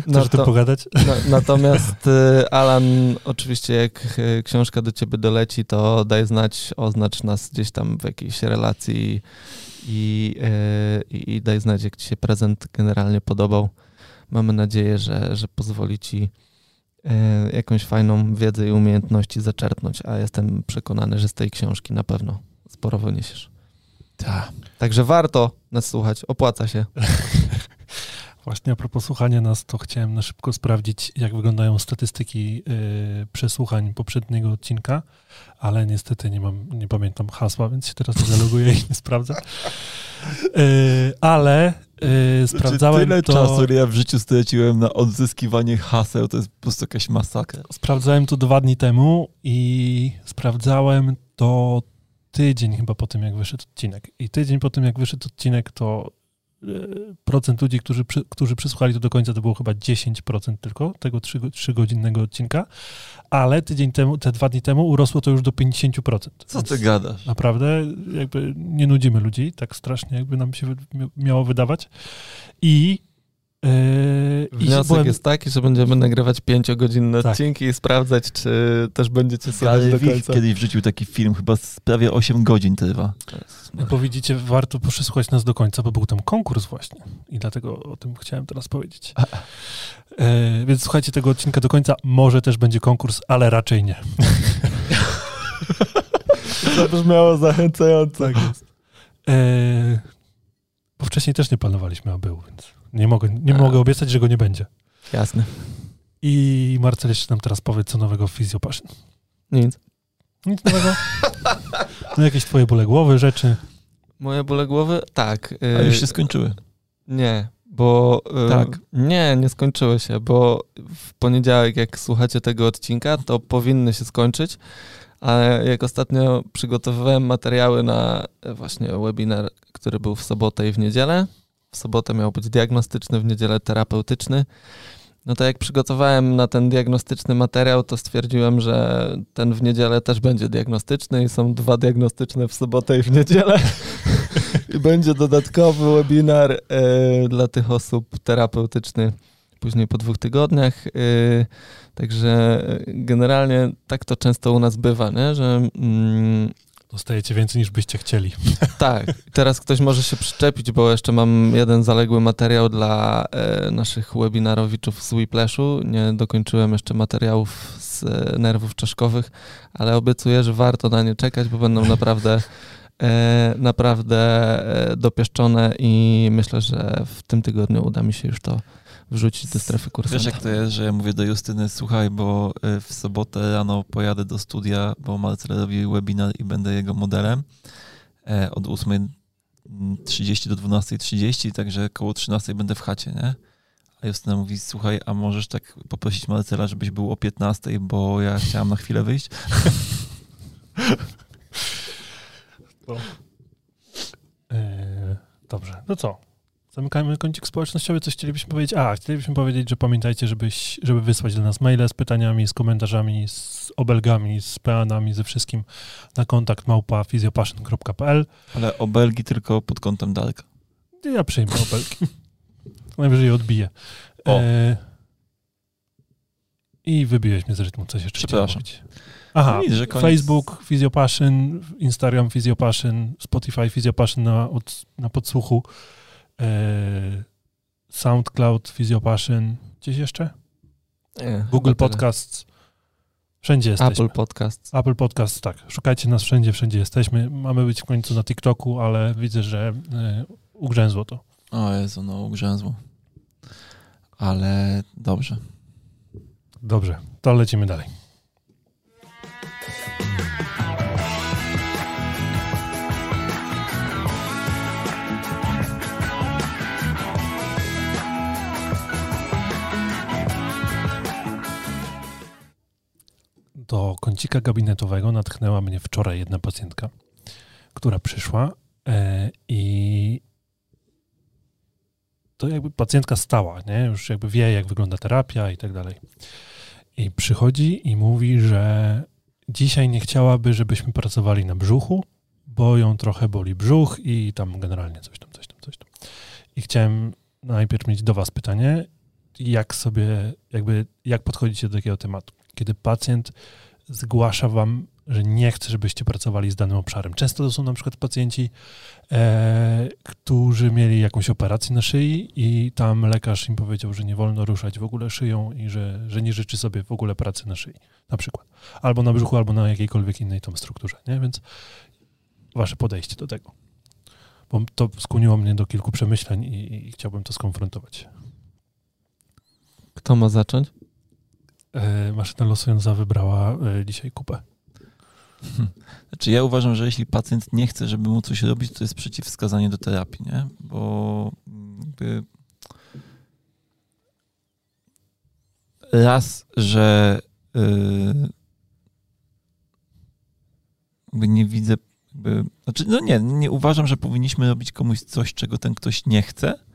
Chcesz o tym to- pogadać? na, natomiast y, Alan, oczywiście jak y, książka do ciebie doleci, to daj znać, oznacz nas gdzieś tam w jakiejś relacji i, y, i, i daj znać, jak ci się prezent generalnie podobał. Mamy nadzieję, że, że pozwoli ci jakąś fajną wiedzę i umiejętności zaczerpnąć, a jestem przekonany, że z tej książki na pewno sporo wyniesiesz. Tak. Także warto nas słuchać, opłaca się. Właśnie a propos słuchania nas, to chciałem na szybko sprawdzić, jak wyglądają statystyki y, przesłuchań poprzedniego odcinka, ale niestety nie mam, nie pamiętam hasła, więc się teraz nie zaloguję i nie sprawdzę. Y, ale y, sprawdzałem Znaczy, tyle to... czasu, ile ja w życiu straciłem na odzyskiwanie haseł, to jest po prostu jakaś masakra. Sprawdzałem to dwa dni temu i sprawdzałem to tydzień chyba po tym, jak wyszedł odcinek. I tydzień po tym, jak wyszedł odcinek, to procent ludzi, którzy, którzy przysłuchali to do końca, to było chyba 10% tylko tego trzy- trzygodzinnego odcinka, ale tydzień temu, te dwa dni temu urosło to już do 50%. Co ty gadasz? Naprawdę jakby nie nudzimy ludzi, tak strasznie jakby nam się miało wydawać. I, yy, i Wniosek byłem- jest taki, że będziemy nagrywać pięciogodzinne Tak. odcinki i sprawdzać, czy też będziecie słuchać Ale do końca. kiedyś wrzucił taki film, chyba z prawie 8 godzin trwa. Bo widzicie, warto przesłuchać nas do końca, bo był tam konkurs właśnie. I dlatego o tym chciałem teraz powiedzieć. E, więc słuchajcie tego odcinka do końca. Może też będzie konkurs, ale raczej nie. To brzmiało zachęcająco. Tak jest. E, bo wcześniej też nie planowaliśmy, a był, więc nie mogę, nie A. mogę obiecać, że go nie będzie. Jasne. I Marcel jeszcze nam teraz powie, co nowego w Physio Passion. Nic. Nic nowego? No jakieś twoje bóle głowy, rzeczy. Moje bóle głowy? Tak. A y, już się skończyły. Nie, bo... y, Tak. Nie, nie skończyły się, bo w poniedziałek, jak słuchacie tego odcinka, to powinny się skończyć, ale jak ostatnio przygotowywałem materiały na e, właśnie webinar, który był w sobotę i w niedzielę, w sobotę miał być diagnostyczny, w niedzielę terapeutyczny, no to jak przygotowałem na ten diagnostyczny materiał, to stwierdziłem, że ten w niedzielę też będzie diagnostyczny i są dwa diagnostyczne w sobotę i w niedzielę. I będzie dodatkowy webinar e, dla tych osób terapeutyczny później po dwóch tygodniach. E, także generalnie tak to często u nas bywa, nie? że mm, Dostajecie więcej niż byście chcieli. tak, teraz ktoś może się przyczepić, bo jeszcze mam jeden zaległy materiał dla e, naszych webinarowiczów z Whiplashu. Nie dokończyłem jeszcze materiałów z e, nerwów czaszkowych, ale obiecuję, że warto na nie czekać, bo będą naprawdę e, naprawdę e, dopieszczone i myślę, że w tym tygodniu uda mi się już to wrzucić do strefy Wiesz kursanta. jak to jest, że ja mówię do Justyny, słuchaj, bo y, w sobotę rano pojadę do studia, bo Marcel robi webinar i będę jego modelem e, od 8.30 do 12.30, także koło 13.00 będę w chacie, nie? A Justyna mówi, słuchaj, a możesz tak poprosić Marcela, żebyś był o 15.00, bo ja chciałam na chwilę wyjść? Eee, dobrze, no co? Zamykamy kącik społecznościowy. Coś chcielibyśmy powiedzieć? A, chcielibyśmy powiedzieć, że pamiętajcie, żebyś, żeby wysłać do nas maile z pytaniami, z komentarzami, z obelgami, z peanami, ze wszystkim na kontakt małpa physiopassion.pl. Ale obelgi tylko pod kątem Darka. Ja przyjmę obelgi. Najwyżej odbiję. O. Eee, I wybiłeś mnie z rytmu. Coś jeszcze Przepraszam. Aha, No nic. Facebook Physiopassion, Instagram Physiopassion, Spotify Physiopassion na, od, na podsłuchu, e, SoundCloud Physiopassion, gdzieś jeszcze? Nie, Google. Podcasts, wszędzie jesteśmy. Apple Podcast. Apple Podcasts, tak. Szukajcie nas wszędzie, wszędzie jesteśmy. Mamy być w końcu na TikToku, ale widzę, że e, ugrzęzło to. O Jezu, no ugrzęzło. Ale dobrze. Dobrze, to lecimy dalej. Do kącika gabinetowego natchnęła mnie wczoraj jedna pacjentka, która przyszła e, i to jakby pacjentka stała, nie? Już jakby wie, jak wygląda terapia i tak dalej. I przychodzi i mówi, że dzisiaj nie chciałaby, żebyśmy pracowali na brzuchu, bo ją trochę boli brzuch i tam generalnie coś tam, coś tam, coś tam. I chciałem najpierw mieć do Was pytanie, jak sobie, jakby, jak podchodzicie do takiego tematu? Kiedy pacjent zgłasza Wam, że nie chce, żebyście pracowali z danym obszarem. Często to są na przykład pacjenci, e, którzy mieli jakąś operację na szyi i tam lekarz im powiedział, że nie wolno ruszać w ogóle szyją i że, że nie życzy sobie w ogóle pracy na szyi, na przykład. Albo na brzuchu, albo na jakiejkolwiek innej tam strukturze, nie? Więc wasze podejście do tego. Bo to skłoniło mnie do kilku przemyśleń i, i chciałbym to skonfrontować. Kto ma zacząć? E, maszyna losująca wybrała e, dzisiaj kupę. Znaczy ja uważam, że jeśli pacjent nie chce, żeby mu coś robić, to jest przeciwwskazanie do terapii, nie? Bo raz, że jakby nie widzę, jakby, znaczy no nie, nie uważam, że powinniśmy robić komuś coś, czego ten ktoś nie chce.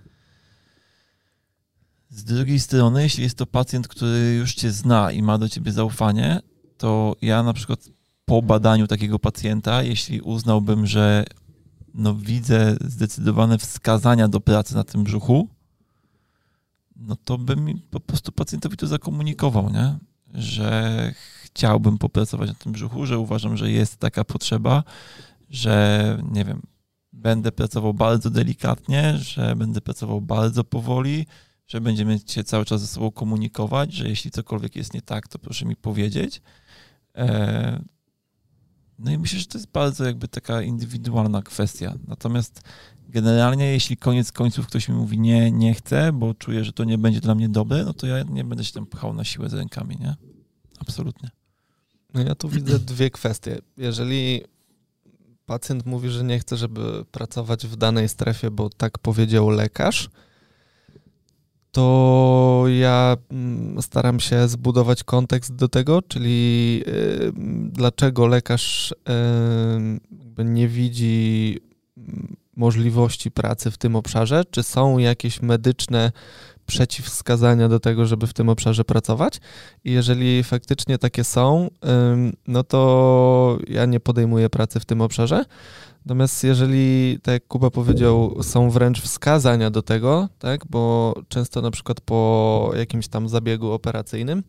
Z drugiej strony, jeśli jest to pacjent, który już cię zna i ma do ciebie zaufanie, to ja na przykład po badaniu takiego pacjenta, jeśli uznałbym, że no widzę zdecydowane wskazania do pracy na tym brzuchu, no to bym po prostu pacjentowi to zakomunikował, nie? że chciałbym popracować na tym brzuchu, że uważam, że jest taka potrzeba, że nie wiem, będę pracował bardzo delikatnie, że będę pracował bardzo powoli, że będziemy się cały czas ze sobą komunikować, że jeśli cokolwiek jest nie tak, to proszę mi powiedzieć. E, no i myślę, że to jest bardzo jakby taka indywidualna kwestia. Natomiast generalnie, jeśli koniec końców ktoś mi mówi nie, nie chcę, bo czuję, że to nie będzie dla mnie dobre, no to ja nie będę się tam pchał na siłę z rękami, nie? Absolutnie. No ja tu widzę dwie kwestie. Jeżeli pacjent mówi, że nie chce, żeby pracować w danej strefie, bo tak powiedział lekarz, to ja mm, staram się zbudować kontekst do tego, czyli dlaczego lekarz nie widzi mm, możliwości pracy w tym obszarze, czy są jakieś medyczne przeciwwskazania do tego, żeby w tym obszarze pracować. I jeżeli faktycznie takie są, no to ja nie podejmuję pracy w tym obszarze. Natomiast jeżeli, tak jak Kuba powiedział, są wręcz wskazania do tego, tak, bo często na przykład po jakimś tam zabiegu operacyjnym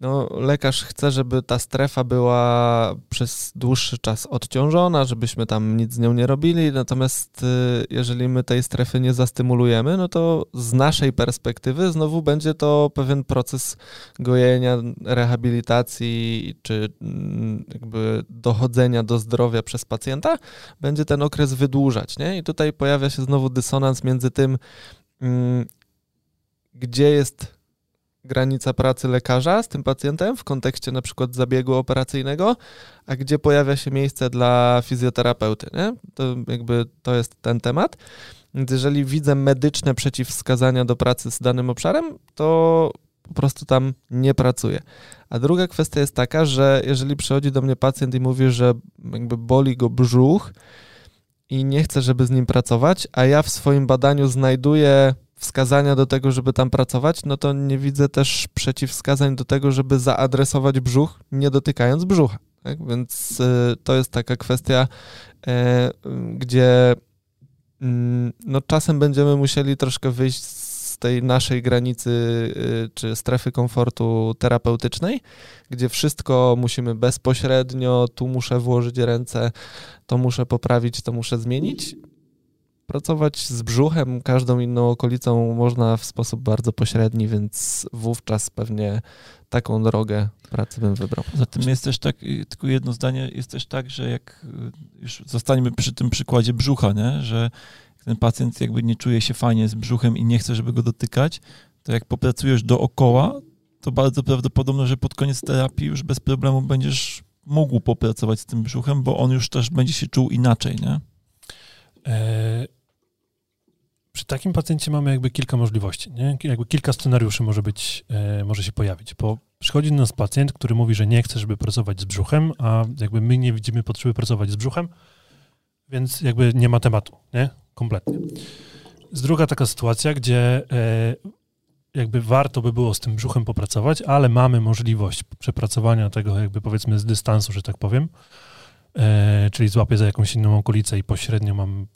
no, lekarz chce, żeby ta strefa była przez dłuższy czas odciążona, żebyśmy tam nic z nią nie robili, natomiast y, jeżeli my tej strefy nie zastymulujemy, no to z naszej perspektywy znowu będzie to pewien proces gojenia, rehabilitacji czy mm, jakby dochodzenia do zdrowia przez pacjenta, będzie ten okres wydłużać, nie? I tutaj pojawia się znowu dysonans między tym, mm, gdzie jest granica pracy lekarza z tym pacjentem w kontekście na przykład zabiegu operacyjnego, a gdzie pojawia się miejsce dla fizjoterapeuty. Nie? To jakby to jest ten temat. Więc jeżeli widzę medyczne przeciwwskazania do pracy z danym obszarem, to po prostu tam nie pracuję. A druga kwestia jest taka, że jeżeli przychodzi do mnie pacjent i mówi, że jakby boli go brzuch i nie chce, żeby z nim pracować, a ja w swoim badaniu znajduję wskazania do tego, żeby tam pracować, no to nie widzę też przeciwwskazań do tego, żeby zaadresować brzuch, nie dotykając brzucha. Tak? Więc y, to jest taka kwestia, y, gdzie y, no, czasem będziemy musieli troszkę wyjść z tej naszej granicy y, czy strefy komfortu terapeutycznej, gdzie wszystko musimy bezpośrednio, tu muszę włożyć ręce, to muszę poprawić, to muszę zmienić Pracować z brzuchem, każdą inną okolicą można w sposób bardzo pośredni, więc wówczas pewnie taką drogę pracy bym wybrał. Poza tym jest też tak, tylko jedno zdanie, jest też tak, że jak y, już zostaniemy przy tym przykładzie brzucha, nie? że ten pacjent jakby nie czuje się fajnie z brzuchem i nie chce, żeby go dotykać, to jak popracujesz dookoła, to bardzo prawdopodobne, że pod koniec terapii już bez problemu będziesz mógł popracować z tym brzuchem, bo on już też będzie się czuł inaczej, nie? Przy takim pacjencie mamy jakby kilka możliwości, nie? Jakby kilka scenariuszy może być, e, może się pojawić, bo przychodzi do nas pacjent, który mówi, że nie chce, żeby pracować z brzuchem, a jakby my nie widzimy potrzeby pracować z brzuchem, więc jakby nie ma tematu, nie? Kompletnie. Z druga taka sytuacja, gdzie e, jakby warto by było z tym brzuchem popracować, ale mamy możliwość przepracowania tego jakby powiedzmy z dystansu, że tak powiem, e, czyli złapię za jakąś inną okolicę i pośrednio mam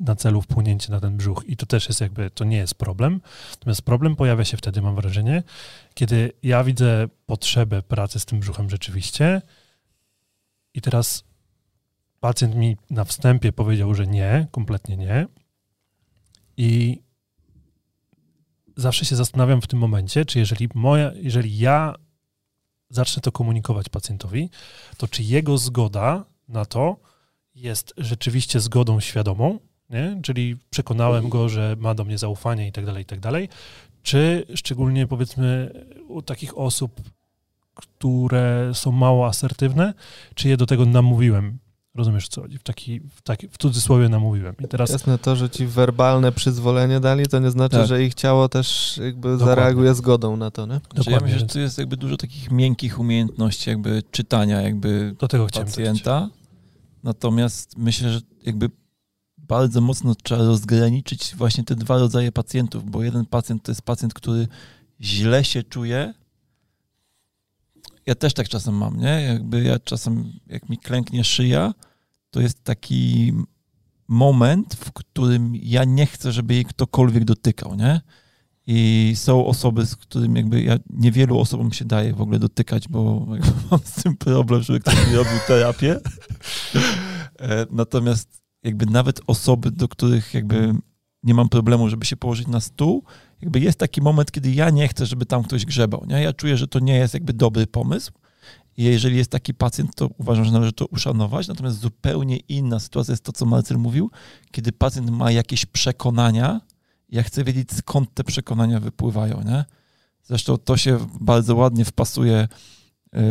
na celu wpłynięcie na ten brzuch. I to też jest jakby, to nie jest problem. Natomiast problem pojawia się wtedy, mam wrażenie, kiedy ja widzę potrzebę pracy z tym brzuchem rzeczywiście i teraz pacjent mi na wstępie powiedział, że nie, kompletnie nie. I zawsze się zastanawiam w tym momencie, czy jeżeli moja, jeżeli ja zacznę to komunikować pacjentowi, to czy jego zgoda na to jest rzeczywiście zgodą świadomą, nie? czyli przekonałem go, że ma do mnie zaufanie i tak dalej, i tak dalej, czy szczególnie powiedzmy u takich osób, które są mało asertywne, czy je do tego namówiłem, Rozumiesz, co chodzi? W, taki, w, taki, w cudzysłowie namówiłem. I teraz... Jasne, to, że ci werbalne przyzwolenie dali, to nie znaczy, tak. że ich ciało też jakby Dokładnie. zareaguje zgodą na to, nie? Dokładnie. Ja myślę, że tu jest jakby dużo takich miękkich umiejętności jakby czytania jakby Do tego pacjenta. Natomiast myślę, że jakby bardzo mocno trzeba rozgraniczyć właśnie te dwa rodzaje pacjentów, bo jeden pacjent to jest pacjent, który źle się czuje. Ja też tak czasem mam, nie? Jakby ja czasem, jak mi klęknie szyja, to jest taki moment, w którym ja nie chcę, żeby jej ktokolwiek dotykał, nie? I są osoby, z którymi jakby ja niewielu osobom się daje w ogóle dotykać, bo mam z tym problem, żeby ktoś mi robił terapię. E, natomiast jakby nawet osoby, do których jakby nie mam problemu, żeby się położyć na stół, jakby jest taki moment, kiedy ja nie chcę, żeby tam ktoś grzebał. Nie? Ja czuję, że to nie jest jakby dobry pomysł. I jeżeli jest taki pacjent, to uważam, że należy to uszanować. Natomiast zupełnie inna sytuacja jest to, co Marcel mówił, kiedy pacjent ma jakieś przekonania, ja chcę wiedzieć, skąd te przekonania wypływają. Nie? Zresztą to się bardzo ładnie wpasuje e,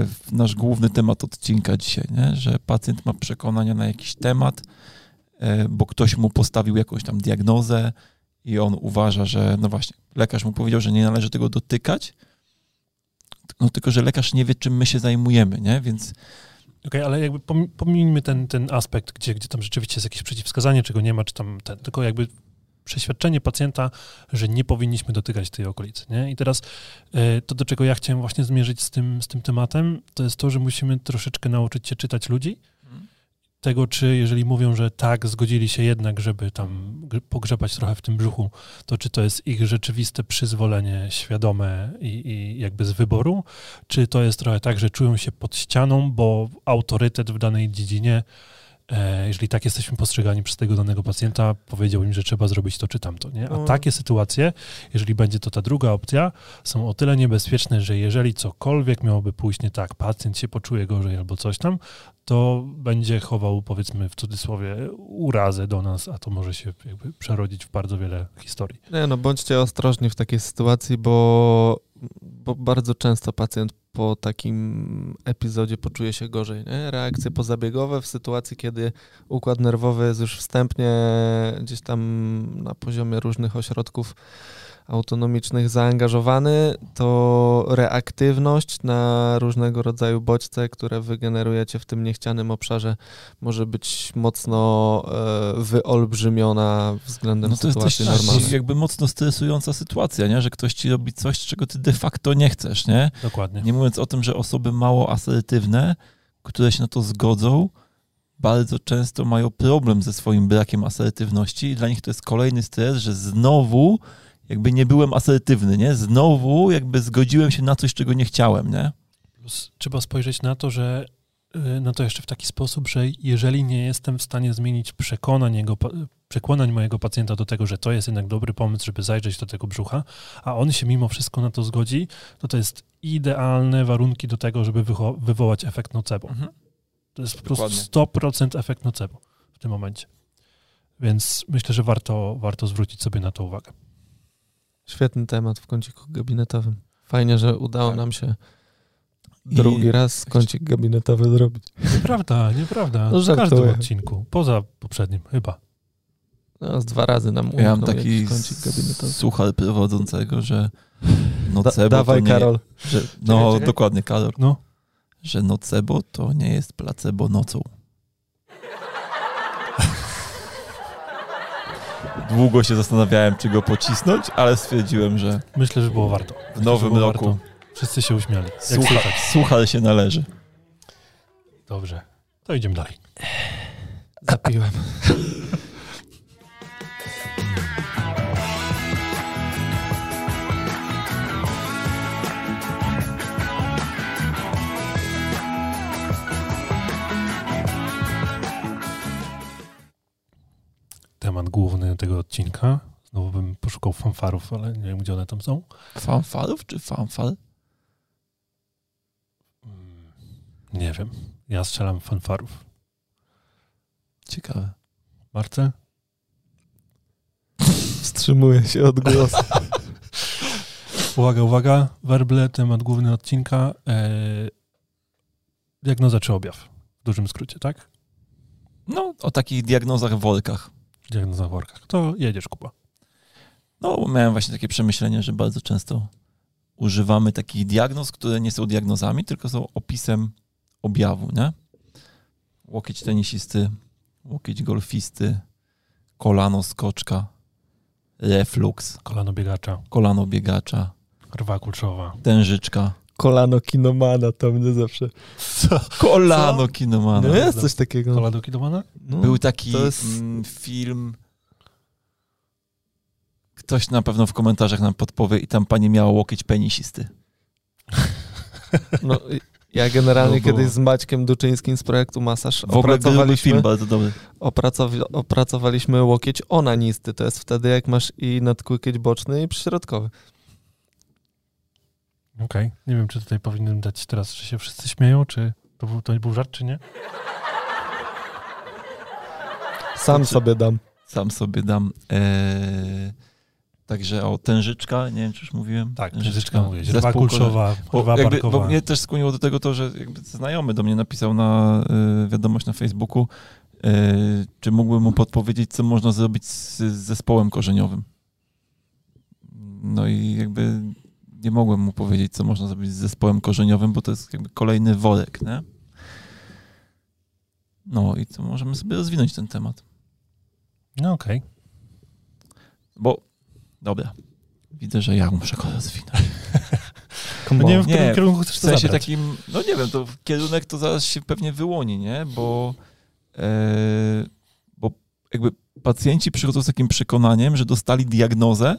w nasz główny temat odcinka dzisiaj, nie? że pacjent ma przekonania na jakiś temat, bo ktoś mu postawił jakąś tam diagnozę i on uważa, że no właśnie, lekarz mu powiedział, że nie należy tego dotykać, no tylko, że lekarz nie wie, czym my się zajmujemy, nie? Więc... Okej, okay, ale jakby pomijmy ten, ten aspekt, gdzie, gdzie tam rzeczywiście jest jakieś przeciwwskazanie, czego nie ma, czy tam ten, tylko jakby przeświadczenie pacjenta, że nie powinniśmy dotykać tej okolicy. Nie? I teraz e, to, do czego ja chciałem właśnie zmierzyć z tym, z tym tematem, to jest to, że musimy troszeczkę nauczyć się czytać ludzi, tego, czy jeżeli mówią, że tak, zgodzili się jednak, żeby tam pogrzebać trochę w tym brzuchu, to czy to jest ich rzeczywiste przyzwolenie świadome i, i jakby z wyboru, czy to jest trochę tak, że czują się pod ścianą, bo autorytet w danej dziedzinie E, jeżeli tak jesteśmy postrzegani przez tego danego pacjenta, powiedział im, że trzeba zrobić to czy tamto. Nie? A no. takie sytuacje, jeżeli będzie to ta druga opcja, są o tyle niebezpieczne, że jeżeli cokolwiek miałoby pójść nie tak, pacjent się poczuje gorzej albo coś tam, to będzie chował, powiedzmy w cudzysłowie, urazę do nas, a to może się jakby przerodzić w bardzo wiele historii. Nie, no bądźcie ostrożni w takiej sytuacji, bo, bo bardzo często pacjent po takim epizodzie poczuje się gorzej. Nie? Reakcje pozabiegowe w sytuacji, kiedy układ nerwowy jest już wstępnie gdzieś tam na poziomie różnych ośrodków autonomicznych zaangażowany, to reaktywność na różnego rodzaju bodźce, które wygenerujecie w tym niechcianym obszarze, może być mocno e, wyolbrzymiona względem no to sytuacji jest normalnej. jakby mocno stresująca sytuacja, nie? że ktoś ci robi coś, czego ty de facto nie chcesz. Nie? Dokładnie. Nie mówiąc o tym, że osoby mało asertywne, które się na to zgodzą, bardzo często mają problem ze swoim brakiem asertywności i dla nich to jest kolejny stres, że znowu jakby nie byłem asertywny, nie? Znowu jakby zgodziłem się na coś, czego nie chciałem, nie? Plus trzeba spojrzeć na to, że y, na to jeszcze w taki sposób, że jeżeli nie jestem w stanie zmienić przekonań, jego, przekonań mojego pacjenta do tego, że to jest jednak dobry pomysł, żeby zajrzeć do tego brzucha, a on się mimo wszystko na to zgodzi, to to jest idealne warunki do tego, żeby wywołać efekt nocebo. Mhm. To jest po prostu 100% efekt nocebo w tym momencie. Więc myślę, że warto, warto zwrócić sobie na to uwagę. Świetny temat w kąciku gabinetowym. Fajnie, że udało tak. nam się drugi I... raz kącik gabinetowy zrobić. Nieprawda, nieprawda. No, w każdym odcinku. Poza poprzednim, chyba. No, z dwa razy nam Ja mam taki jakiś kącik gabinetowy. suchar prowadzącego, że Da, nocebo dawaj, to nie, Karol. Że, no, czekaj. dokładnie, Karol. No. Że nocebo to nie jest placebo nocą. Długo się zastanawiałem, czy go pocisnąć, ale stwierdziłem, że Myślę, że było warto. w nowym było roku warto. Wszyscy się uśmiali. Słychać. suchar się należy. Dobrze. To idziemy dalej. Zapiłem. Temat główny tego odcinka. Znowu bym poszukał fanfarów, ale nie wiem, gdzie one tam są. Fanfarów czy fanfar? Mm, Nie wiem. Ja strzelam fanfarów. Ciekawe. Marce? Wstrzymuję się od głosu. Uwaga, uwaga. Werble, temat główny odcinka. Eee, diagnoza czy objaw? W dużym skrócie, tak? No, o takich diagnozach w workach. Diagnoza w workach. To jedziesz, Kuba. No, miałem właśnie takie przemyślenie, że bardzo często używamy takich diagnoz, które nie są diagnozami, tylko są opisem objawu, nie? Łokieć tenisisty, łokieć golfisty, kolano skoczka, reflux, Kolano biegacza, kolano biegacza, rwa kulszowa. tężyczka, Kolano kinomana to mnie zawsze. Co? kolano Co? kinomana. No jest coś takiego. Kolano kidowana? No, Był taki jest- mm, film. Ktoś na pewno w komentarzach nam podpowie i tam pani miała łokieć penisisty. no, ja generalnie No kiedyś z Maćkiem Duczyńskim z projektu Masaż W ogóle gruby opracowaliśmy, film, bardzo dobry. opracowi- opracowaliśmy łokieć onanisty. To jest wtedy, jak masz i nadkłykieć boczny i przyśrodkowy. Okej. Nie wiem, czy tutaj powinienem dać teraz, czy się wszyscy śmieją, czy to był, to nie był żart, czy nie? Sam Znaczy- sobie dam. Sam sobie dam. Eee, także o tężyczka, nie wiem, czy już mówiłem. Tak, tężyczka mówię. Zespół kulszowa, Bo, jakby, bo mnie też skłoniło do tego to, że jakby znajomy do mnie napisał na y, wiadomość na Facebooku, y, czy mógłbym mu podpowiedzieć, co można zrobić z, z zespołem korzeniowym. No i jakby nie mogłem mu powiedzieć, co można zrobić z zespołem korzeniowym, bo to jest jakby kolejny worek, nie? No i to możemy sobie rozwinąć ten temat. No okej. Bo, dobra, widzę, że ja muszę go rozwinąć. No nie wiem, w którym Nie, kierunku chcesz W sensie zabrać. takim, no nie wiem, to kierunek to zaraz się pewnie wyłoni, nie? Bo, e, bo jakby pacjenci przychodzą z takim przekonaniem, że dostali diagnozę.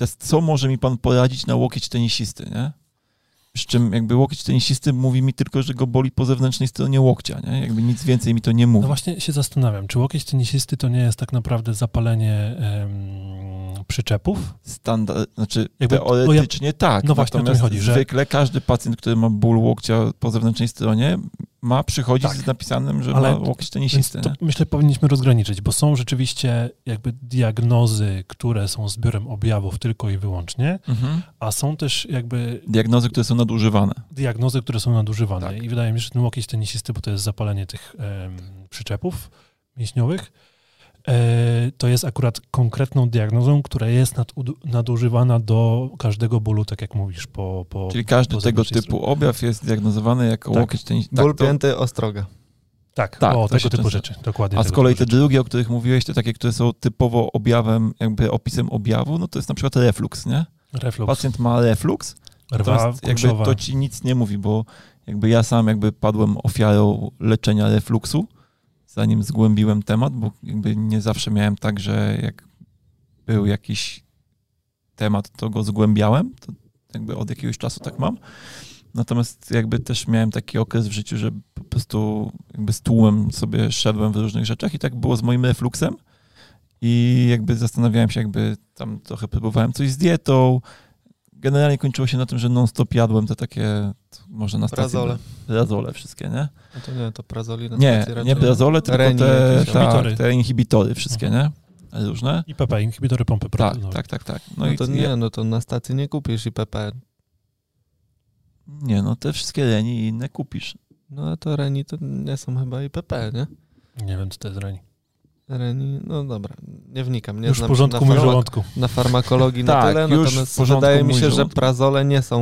Jest, co może mi pan poradzić na łokieć tenisisty, nie? Z czym jakby łokieć tenisisty mówi mi tylko, że go boli po zewnętrznej stronie łokcia, nie? Jakby nic więcej mi to nie mówi. No właśnie się zastanawiam, czy łokieć tenisisty to nie jest tak naprawdę zapalenie przyczepów? Standard, znaczy Jakby- teoretycznie tak. no właśnie o to mi chodzi, że- zwykle każdy pacjent, który ma ból łokcia po zewnętrznej stronie, ma przychodzić Tak. z napisanym, że Ale- ma łokieć tenisisty. to myślę, powinniśmy rozgraniczyć, bo są rzeczywiście jakby diagnozy, które są zbiorem objawów tylko i wyłącznie, Mhm. a są też jakby Diagnozy, które są nadużywane. diagnozy, które są nadużywane. Tak. I wydaje mi się, że ten łokieć tenisisty, bo to jest zapalenie tych em, przyczepów mięśniowych, to jest akurat konkretną diagnozą, która jest nadużywana do każdego bólu, tak jak mówisz, po... po Czyli każdy po tego typu objaw jest diagnozowany jako Tak. łokieć tenisisty. Ból to, pięty, ostroga. Tak, Tak, o, tego typu często- rzeczy, dokładnie. a z kolei te drugie, o których mówiłeś, to takie, które są typowo objawem, jakby opisem objawu, no to jest na przykład reflux, nie? Reflux, Pacjent ma reflux, rwa jakby to ci nic nie mówi, bo jakby ja sam jakby padłem ofiarą leczenia refluxu, zanim zgłębiłem temat, bo jakby nie zawsze miałem tak, że jak był jakiś temat, to go zgłębiałem, to jakby od jakiegoś czasu tak mam. Natomiast jakby też miałem taki okres w życiu, że po prostu jakby z tłumem sobie szedłem w różnych rzeczach i tak było z moim refluksem i jakby zastanawiałem się, jakby tam trochę próbowałem coś z dietą. Generalnie kończyło się na tym, że non-stop jadłem te takie, może na stacji... Prazole. Prazole wszystkie, nie? No to nie, to prazoli na Nie, stacji nie prazole, tylko Reni te, tak, te inhibitory wszystkie, nie? Różne. IPP, inhibitory pompy Tak, proteinowej. tak, tak, tak. No, No, i to nie, no to na stacji nie kupisz IPP. Nie, no te wszystkie Reni i inne kupisz. No a to Reni to nie są chyba IPP, nie? Nie wiem, co to jest reni. Reni, no dobra, nie wnikam. Nie Już w znam porządku się na, mój farma- żołądku. na farmakologii na Tak, tyle, już w natomiast porządku wydaje mi się, że prazole nie są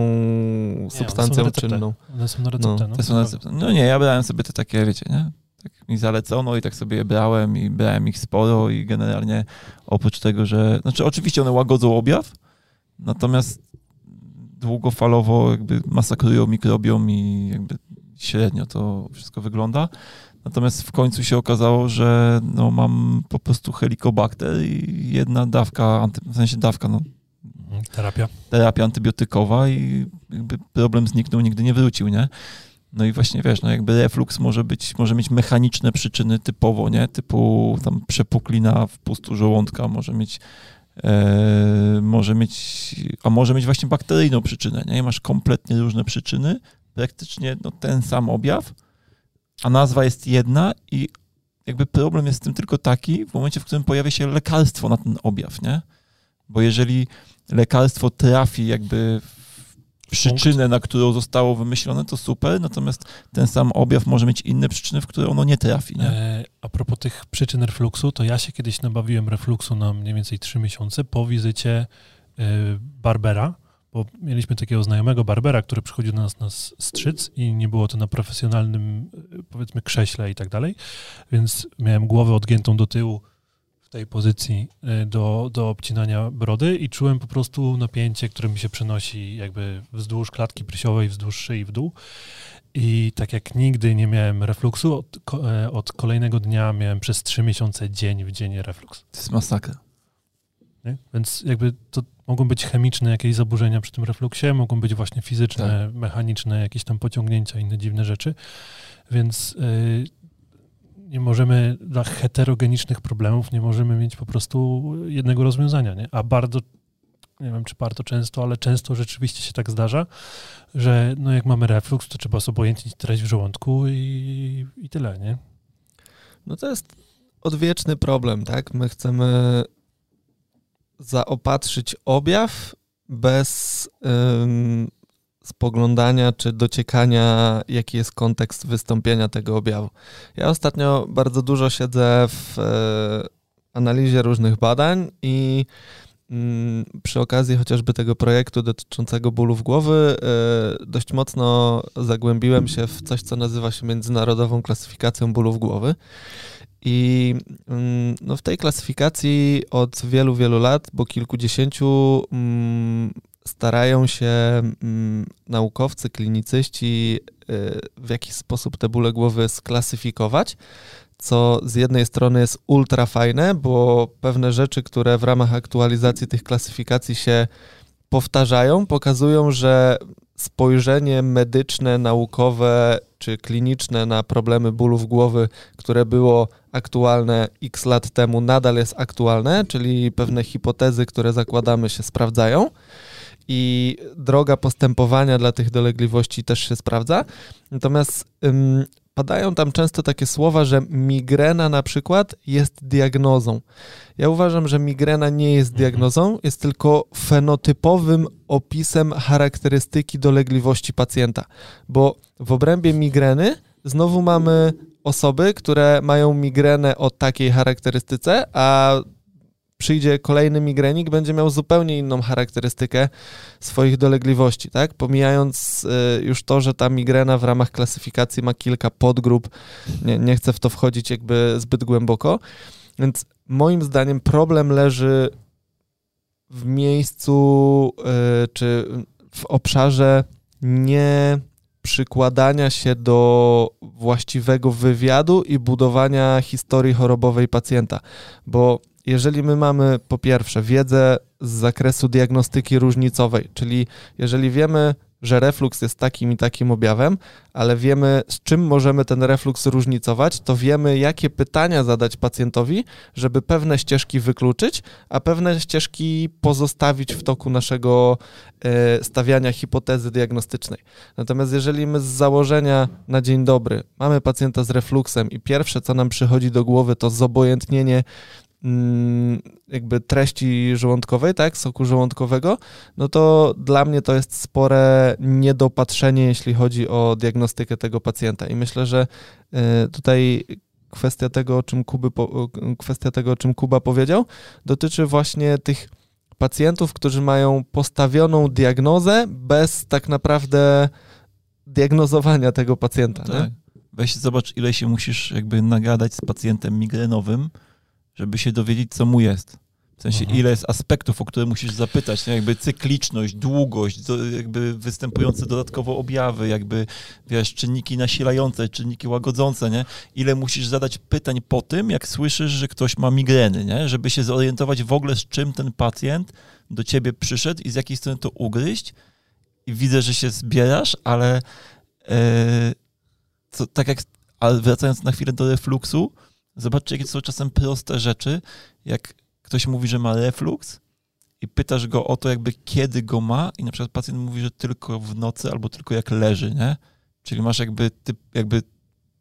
one są substancją na receptę. czynną. One są na receptę, no. Te są na- No nie, ja brałem sobie te takie, wiecie, nie? Tak mi zalecono i tak sobie je brałem i brałem ich sporo i generalnie oprócz tego, że... Znaczy oczywiście one łagodzą objaw, natomiast długofalowo jakby masakrują mikrobiom i jakby średnio to wszystko wygląda. Natomiast w końcu się okazało, że no, mam po prostu helikobakter i jedna dawka, anty, w sensie dawka, no, Mhm, Terapia. terapia antybiotykowa i jakby problem zniknął, nigdy nie wrócił, nie? No i właśnie wiesz, no jakby reflux może być, może mieć mechaniczne przyczyny typowo, nie? Typu tam przepuklina w pustu żołądka, może mieć e, może mieć, a może mieć właśnie bakteryjną przyczynę, nie? I masz kompletnie różne przyczyny, praktycznie no, ten sam objaw, a nazwa jest jedna i jakby problem jest z tym tylko taki, w momencie, w którym pojawia się lekarstwo na ten objaw, nie? Bo jeżeli lekarstwo trafi jakby w przyczynę, na którą zostało wymyślone, to super, natomiast ten sam objaw może mieć inne przyczyny, w które ono nie trafi. Nie? E, a propos tych przyczyn refluksu, to ja się kiedyś nabawiłem refluksu na mniej więcej 3 miesiące po wizycie e, Barbera, bo mieliśmy takiego znajomego Barbera, który przychodził do nas na strzyc i nie było to na profesjonalnym, e, powiedzmy, krześle i tak dalej, więc miałem głowę odgiętą do tyłu w tej pozycji e, do, do obcinania brody i czułem po prostu napięcie, które mi się przenosi jakby wzdłuż klatki prysiowej, wzdłuż szyi w dół. I tak jak nigdy nie miałem refluksu, od, e, od kolejnego dnia miałem przez trzy miesiące dzień w dzień refluks. To jest masakra. Nie? Więc jakby to mogą być chemiczne jakieś zaburzenia przy tym refluksie, mogą być właśnie fizyczne, mechaniczne, jakieś tam pociągnięcia, inne dziwne rzeczy. Więc y, nie możemy dla heterogenicznych problemów nie możemy mieć po prostu jednego rozwiązania, nie? A bardzo nie wiem, czy bardzo często, ale często rzeczywiście się tak zdarza, że no jak mamy refluks, to trzeba zobojętnić treść w żołądku i, i tyle, nie? No to jest odwieczny problem, tak? My chcemy zaopatrzyć objaw bez ym, spoglądania czy dociekania, jaki jest kontekst wystąpienia tego objawu. Ja ostatnio bardzo dużo siedzę w e, analizie różnych badań i mm, przy okazji chociażby tego projektu dotyczącego bólów głowy e, dość mocno zagłębiłem się w coś, co nazywa się międzynarodową klasyfikacją bólów głowy. I mm, no, w tej klasyfikacji od wielu, wielu lat, bo kilkudziesięciu, mm, starają się mm, naukowcy, klinicyści y, w jakiś sposób te bóle głowy sklasyfikować, co z jednej strony jest ultra fajne, bo pewne rzeczy, które w ramach aktualizacji tych klasyfikacji się powtarzają, pokazują, że spojrzenie medyczne, naukowe czy kliniczne na problemy bólów głowy, które było aktualne x lat temu, nadal jest aktualne, czyli pewne hipotezy, które zakładamy, się sprawdzają. I droga postępowania dla tych dolegliwości też się sprawdza. Natomiast padają tam często takie słowa, że migrena na przykład jest diagnozą. Ja uważam, że migrena nie jest diagnozą, jest tylko fenotypowym opisem charakterystyki dolegliwości pacjenta, bo w obrębie migreny znowu mamy osoby, które mają migrenę o takiej charakterystyce, a przyjdzie kolejny migrenik, będzie miał zupełnie inną charakterystykę swoich dolegliwości, tak? Pomijając y, już to, że ta migrena w ramach klasyfikacji ma kilka podgrup, nie, nie chcę w to wchodzić jakby zbyt głęboko, więc moim zdaniem problem leży w miejscu y, czy w obszarze nie przykładania się do właściwego wywiadu i budowania historii chorobowej pacjenta, bo jeżeli my mamy po pierwsze wiedzę z zakresu diagnostyki różnicowej, czyli jeżeli wiemy, że refluks jest takim i takim objawem, ale wiemy, z czym możemy ten refluks różnicować, to wiemy, jakie pytania zadać pacjentowi, żeby pewne ścieżki wykluczyć, a pewne ścieżki pozostawić w toku naszego e, stawiania hipotezy diagnostycznej. Natomiast jeżeli my z założenia na dzień dobry mamy pacjenta z refluksem i pierwsze, co nam przychodzi do głowy, to zobojętnienie jakby treści żołądkowej, tak, soku żołądkowego, no to dla mnie to jest spore niedopatrzenie, jeśli chodzi o diagnostykę tego pacjenta. I myślę, że y, tutaj kwestia tego, o czym, Kuby kwestia tego, o czym Kuba powiedział, dotyczy właśnie tych pacjentów, którzy mają postawioną diagnozę bez tak naprawdę diagnozowania tego pacjenta. No tak. Weź zobacz, ile się musisz jakby nagadać z pacjentem migrenowym, żeby się dowiedzieć, co mu jest. W sensie, mhm. ile jest aspektów, o które musisz zapytać, nie? jakby cykliczność, długość, jakby występujące dodatkowo objawy, jakby, wiesz, czynniki nasilające, czynniki łagodzące, nie? Ile musisz zadać pytań po tym, jak słyszysz, że ktoś ma migreny, nie? Żeby się zorientować w ogóle, z czym ten pacjent do ciebie przyszedł i z jakiej strony to ugryźć. I widzę, że się zbierasz, ale e, co, tak jak, ale wracając na chwilę do refluksu, zobaczcie, jakie są czasem proste rzeczy, jak ktoś mówi, że ma refluks i pytasz go o to, jakby kiedy go ma i na przykład pacjent mówi, że tylko w nocy albo tylko jak leży, nie? Czyli masz jakby, typ, jakby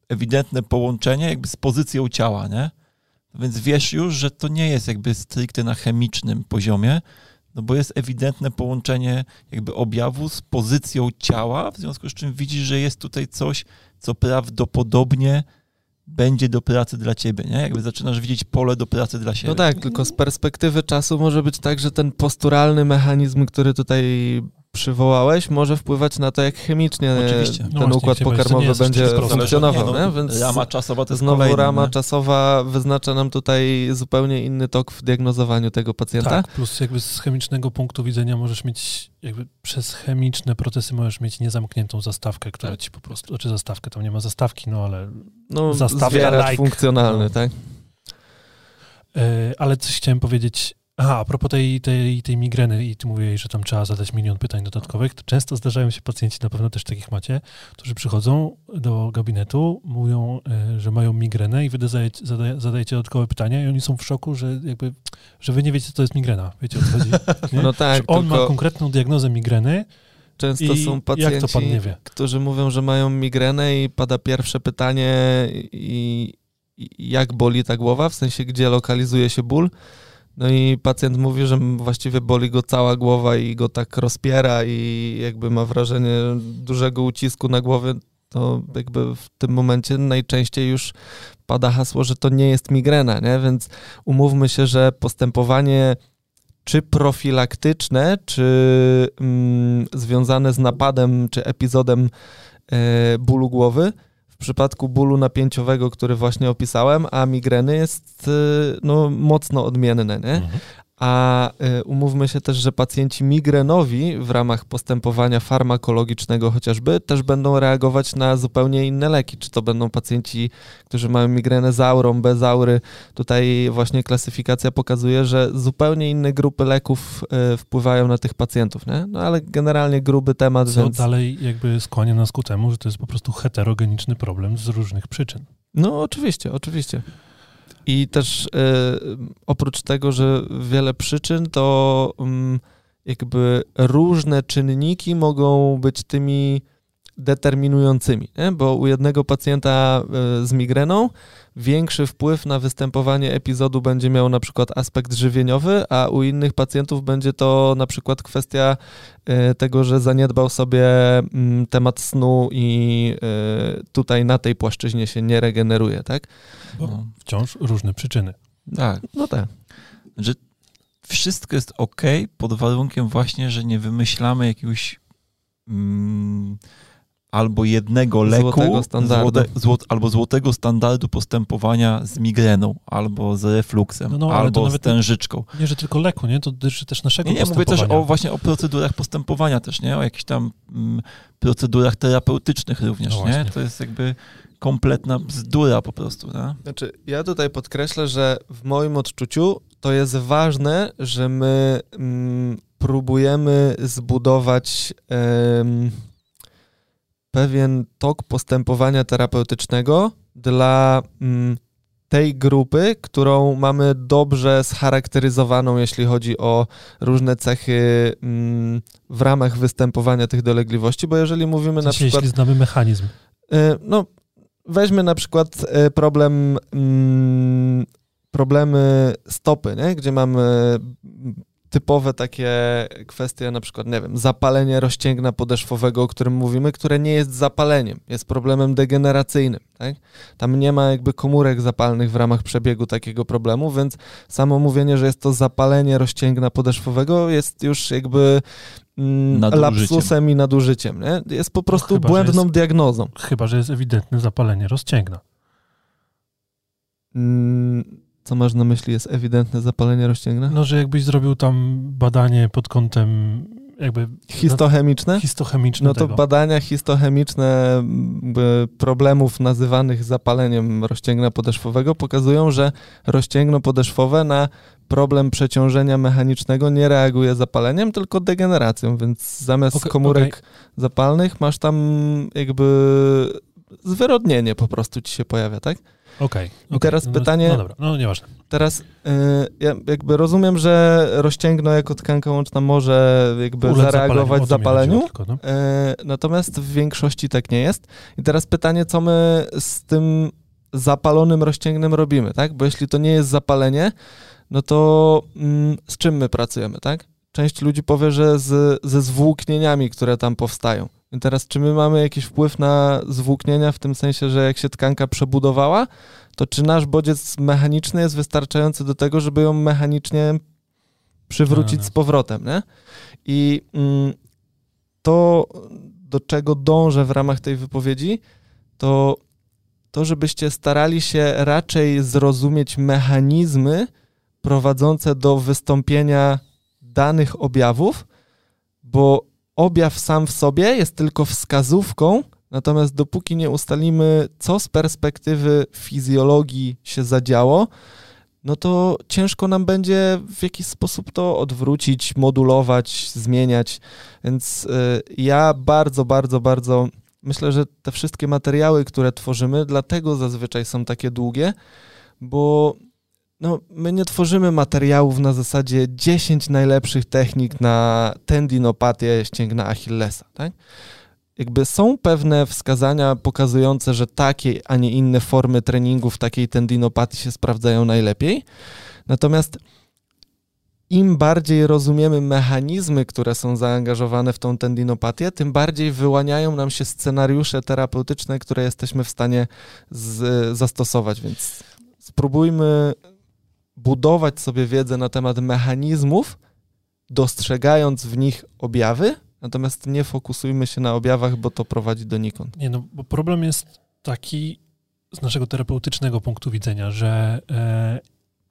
ewidentne połączenie jakby z pozycją ciała, nie? Więc wiesz już, że to nie jest jakby stricte na chemicznym poziomie, no bo jest ewidentne połączenie jakby objawu z pozycją ciała, w związku z czym widzisz, że jest tutaj coś, co prawdopodobnie będzie do pracy dla ciebie, nie? Jakby zaczynasz widzieć pole do pracy dla siebie. No tak, tylko z perspektywy czasu może być tak, że ten posturalny mechanizm, który tutaj przywołałeś, może wpływać na to, jak chemicznie Oczywiście. ten no układ pokarmowy będzie funkcjonował. Nie, no, Więc rama czasowa to jest Znowu kolejny, rama nie? czasowa wyznacza nam tutaj zupełnie inny tok w diagnozowaniu tego pacjenta. Tak, plus jakby z chemicznego punktu widzenia możesz mieć, jakby przez chemiczne procesy możesz mieć niezamkniętą zastawkę, która tak. ci po prostu, znaczy zastawkę, tam nie ma zastawki, no ale no, zastawka like. funkcjonalny, no. tak? Yy, ale coś chciałem powiedzieć Aha, a propos tej, tej, tej migreny i ty mówiłeś, że tam trzeba zadać milion pytań dodatkowych, to często zdarzają się pacjenci, na pewno też takich macie, którzy przychodzą do gabinetu, mówią, e, że mają migrenę i wy zadajecie, zadajecie dodatkowe pytania i oni są w szoku, że jakby, że wy nie wiecie, co to jest migrena. Wiecie o co chodzi? Nie? No tak. Że on ma konkretną diagnozę migreny, Często są pacjenci, którzy mówią, że mają migrenę i pada pierwsze pytanie i, i jak boli ta głowa, w sensie gdzie lokalizuje się ból. No i pacjent mówi, że właściwie boli go cała głowa i go tak rozpiera i jakby ma wrażenie dużego ucisku na głowie, to jakby w tym momencie najczęściej już pada hasło, że to nie jest migrena, nie? Więc umówmy się, że postępowanie czy profilaktyczne, czy mm, związane z napadem, czy epizodem e, bólu głowy, przypadku bólu napięciowego, który właśnie opisałem, a migreny jest y, no, mocno odmienne, nie? Mhm. A y, umówmy się też, że pacjenci migrenowi w ramach postępowania farmakologicznego chociażby też będą reagować na zupełnie inne leki. Czy to będą pacjenci, którzy mają migrenę z aurą, bez aury. Tutaj właśnie klasyfikacja pokazuje, że zupełnie inne grupy leków y, wpływają na tych pacjentów, nie? No ale generalnie gruby temat, Co więc... dalej jakby skłania nas ku temu, że to jest po prostu heterogeniczny problem z różnych przyczyn. No oczywiście, oczywiście. I też y, oprócz tego, że wiele przyczyn, to y, jakby różne czynniki mogą być tymi determinującymi, nie? bo u jednego pacjenta e, z migreną większy wpływ na występowanie epizodu będzie miał na przykład aspekt żywieniowy, a u innych pacjentów będzie to na przykład kwestia e, tego, że zaniedbał sobie mm, temat snu i e, tutaj na tej płaszczyźnie się nie regeneruje, tak? Bo no. wciąż różne przyczyny. Tak. No tak. Że wszystko jest ok pod warunkiem właśnie, że nie wymyślamy jakiegoś mm, albo jednego leku, złotego standardu. Złote, albo złotego standardu postępowania z migreną, albo z refluksem, no, no, albo z tężyczką. Nie, że tylko leku, nie? To dotyczy też naszego nie, nie, mówię też o, właśnie o procedurach postępowania też, nie? O jakichś tam mm, procedurach terapeutycznych również, no nie? To jest jakby kompletna bzdura po prostu, nie? Znaczy, ja tutaj podkreślę, że w moim odczuciu to jest ważne, że my mm, próbujemy zbudować pewien tok postępowania terapeutycznego dla mm, tej grupy, którą mamy dobrze scharakteryzowaną, jeśli chodzi o różne cechy mm, w ramach występowania tych dolegliwości, bo jeżeli mówimy na przykład... Jeśli znamy mechanizm. Y, no, weźmy na przykład y, problem mm, problemy stopy, nie? gdzie mamy typowe takie kwestie, na przykład, nie wiem, zapalenie rozcięgna podeszwowego, o którym mówimy, które nie jest zapaleniem, jest problemem degeneracyjnym, tak? Tam nie ma jakby komórek zapalnych w ramach przebiegu takiego problemu, więc samo mówienie, że jest to zapalenie rozcięgna podeszwowego jest już jakby mm, lapsusem i nadużyciem, nie? Jest po prostu no chyba, błędną jest, diagnozą. Chyba, że jest ewidentne zapalenie rozcięgna. Mm, co masz na myśli, jest ewidentne zapalenie rozcięgna? No, że jakbyś zrobił tam badanie pod kątem jakby... Histochemiczne? Histochemiczne No to tego. badania histochemiczne problemów nazywanych zapaleniem rozcięgna podeszwowego pokazują, że rozcięgno podeszwowe na problem przeciążenia mechanicznego nie reaguje zapaleniem, tylko degeneracją, więc zamiast okay, komórek okay. zapalnych masz tam jakby zwyrodnienie po prostu ci się pojawia, tak? Okej. Okay, I teraz no, pytanie. No dobra, no nieważne. Teraz y, ja jakby rozumiem, że rozcięgno jako tkanka łączna może jakby Ulec zareagować zapaleniu, tylko, no. y, natomiast w większości tak nie jest. I teraz pytanie, co my z tym zapalonym rozcięgnem robimy, tak? Bo jeśli to nie jest zapalenie, no to mm, z czym my pracujemy, tak? Część ludzi powie, że z, ze zwłóknieniami, które tam powstają. Teraz, czy my mamy jakiś wpływ na zwłóknienia w tym sensie, że jak się tkanka przebudowała, to czy nasz bodziec mechaniczny jest wystarczający do tego, żeby ją mechanicznie przywrócić z powrotem, nie? I mm, to, do czego dążę w ramach tej wypowiedzi, to to, żebyście starali się raczej zrozumieć mechanizmy prowadzące do wystąpienia danych objawów, bo objaw sam w sobie jest tylko wskazówką, natomiast dopóki nie ustalimy, co z perspektywy fizjologii się zadziało, no to ciężko nam będzie w jakiś sposób to odwrócić, modulować, zmieniać. Więc y, ja bardzo, bardzo, bardzo myślę, że te wszystkie materiały, które tworzymy, dlatego zazwyczaj są takie długie, bo no, my nie tworzymy materiałów na zasadzie 10 najlepszych technik na tendinopatię ścięgna Achillesa, tak? Jakby są pewne wskazania pokazujące, że takie, a nie inne formy treningu w takiej tendinopatii się sprawdzają najlepiej. Natomiast im bardziej rozumiemy mechanizmy, które są zaangażowane w tą tendinopatię, tym bardziej wyłaniają nam się scenariusze terapeutyczne, które jesteśmy w stanie z, zastosować. Więc spróbujmy budować sobie wiedzę na temat mechanizmów, dostrzegając w nich objawy, natomiast nie fokusujmy się na objawach, bo to prowadzi donikąd. Nie, no bo problem jest taki z naszego terapeutycznego punktu widzenia, że e,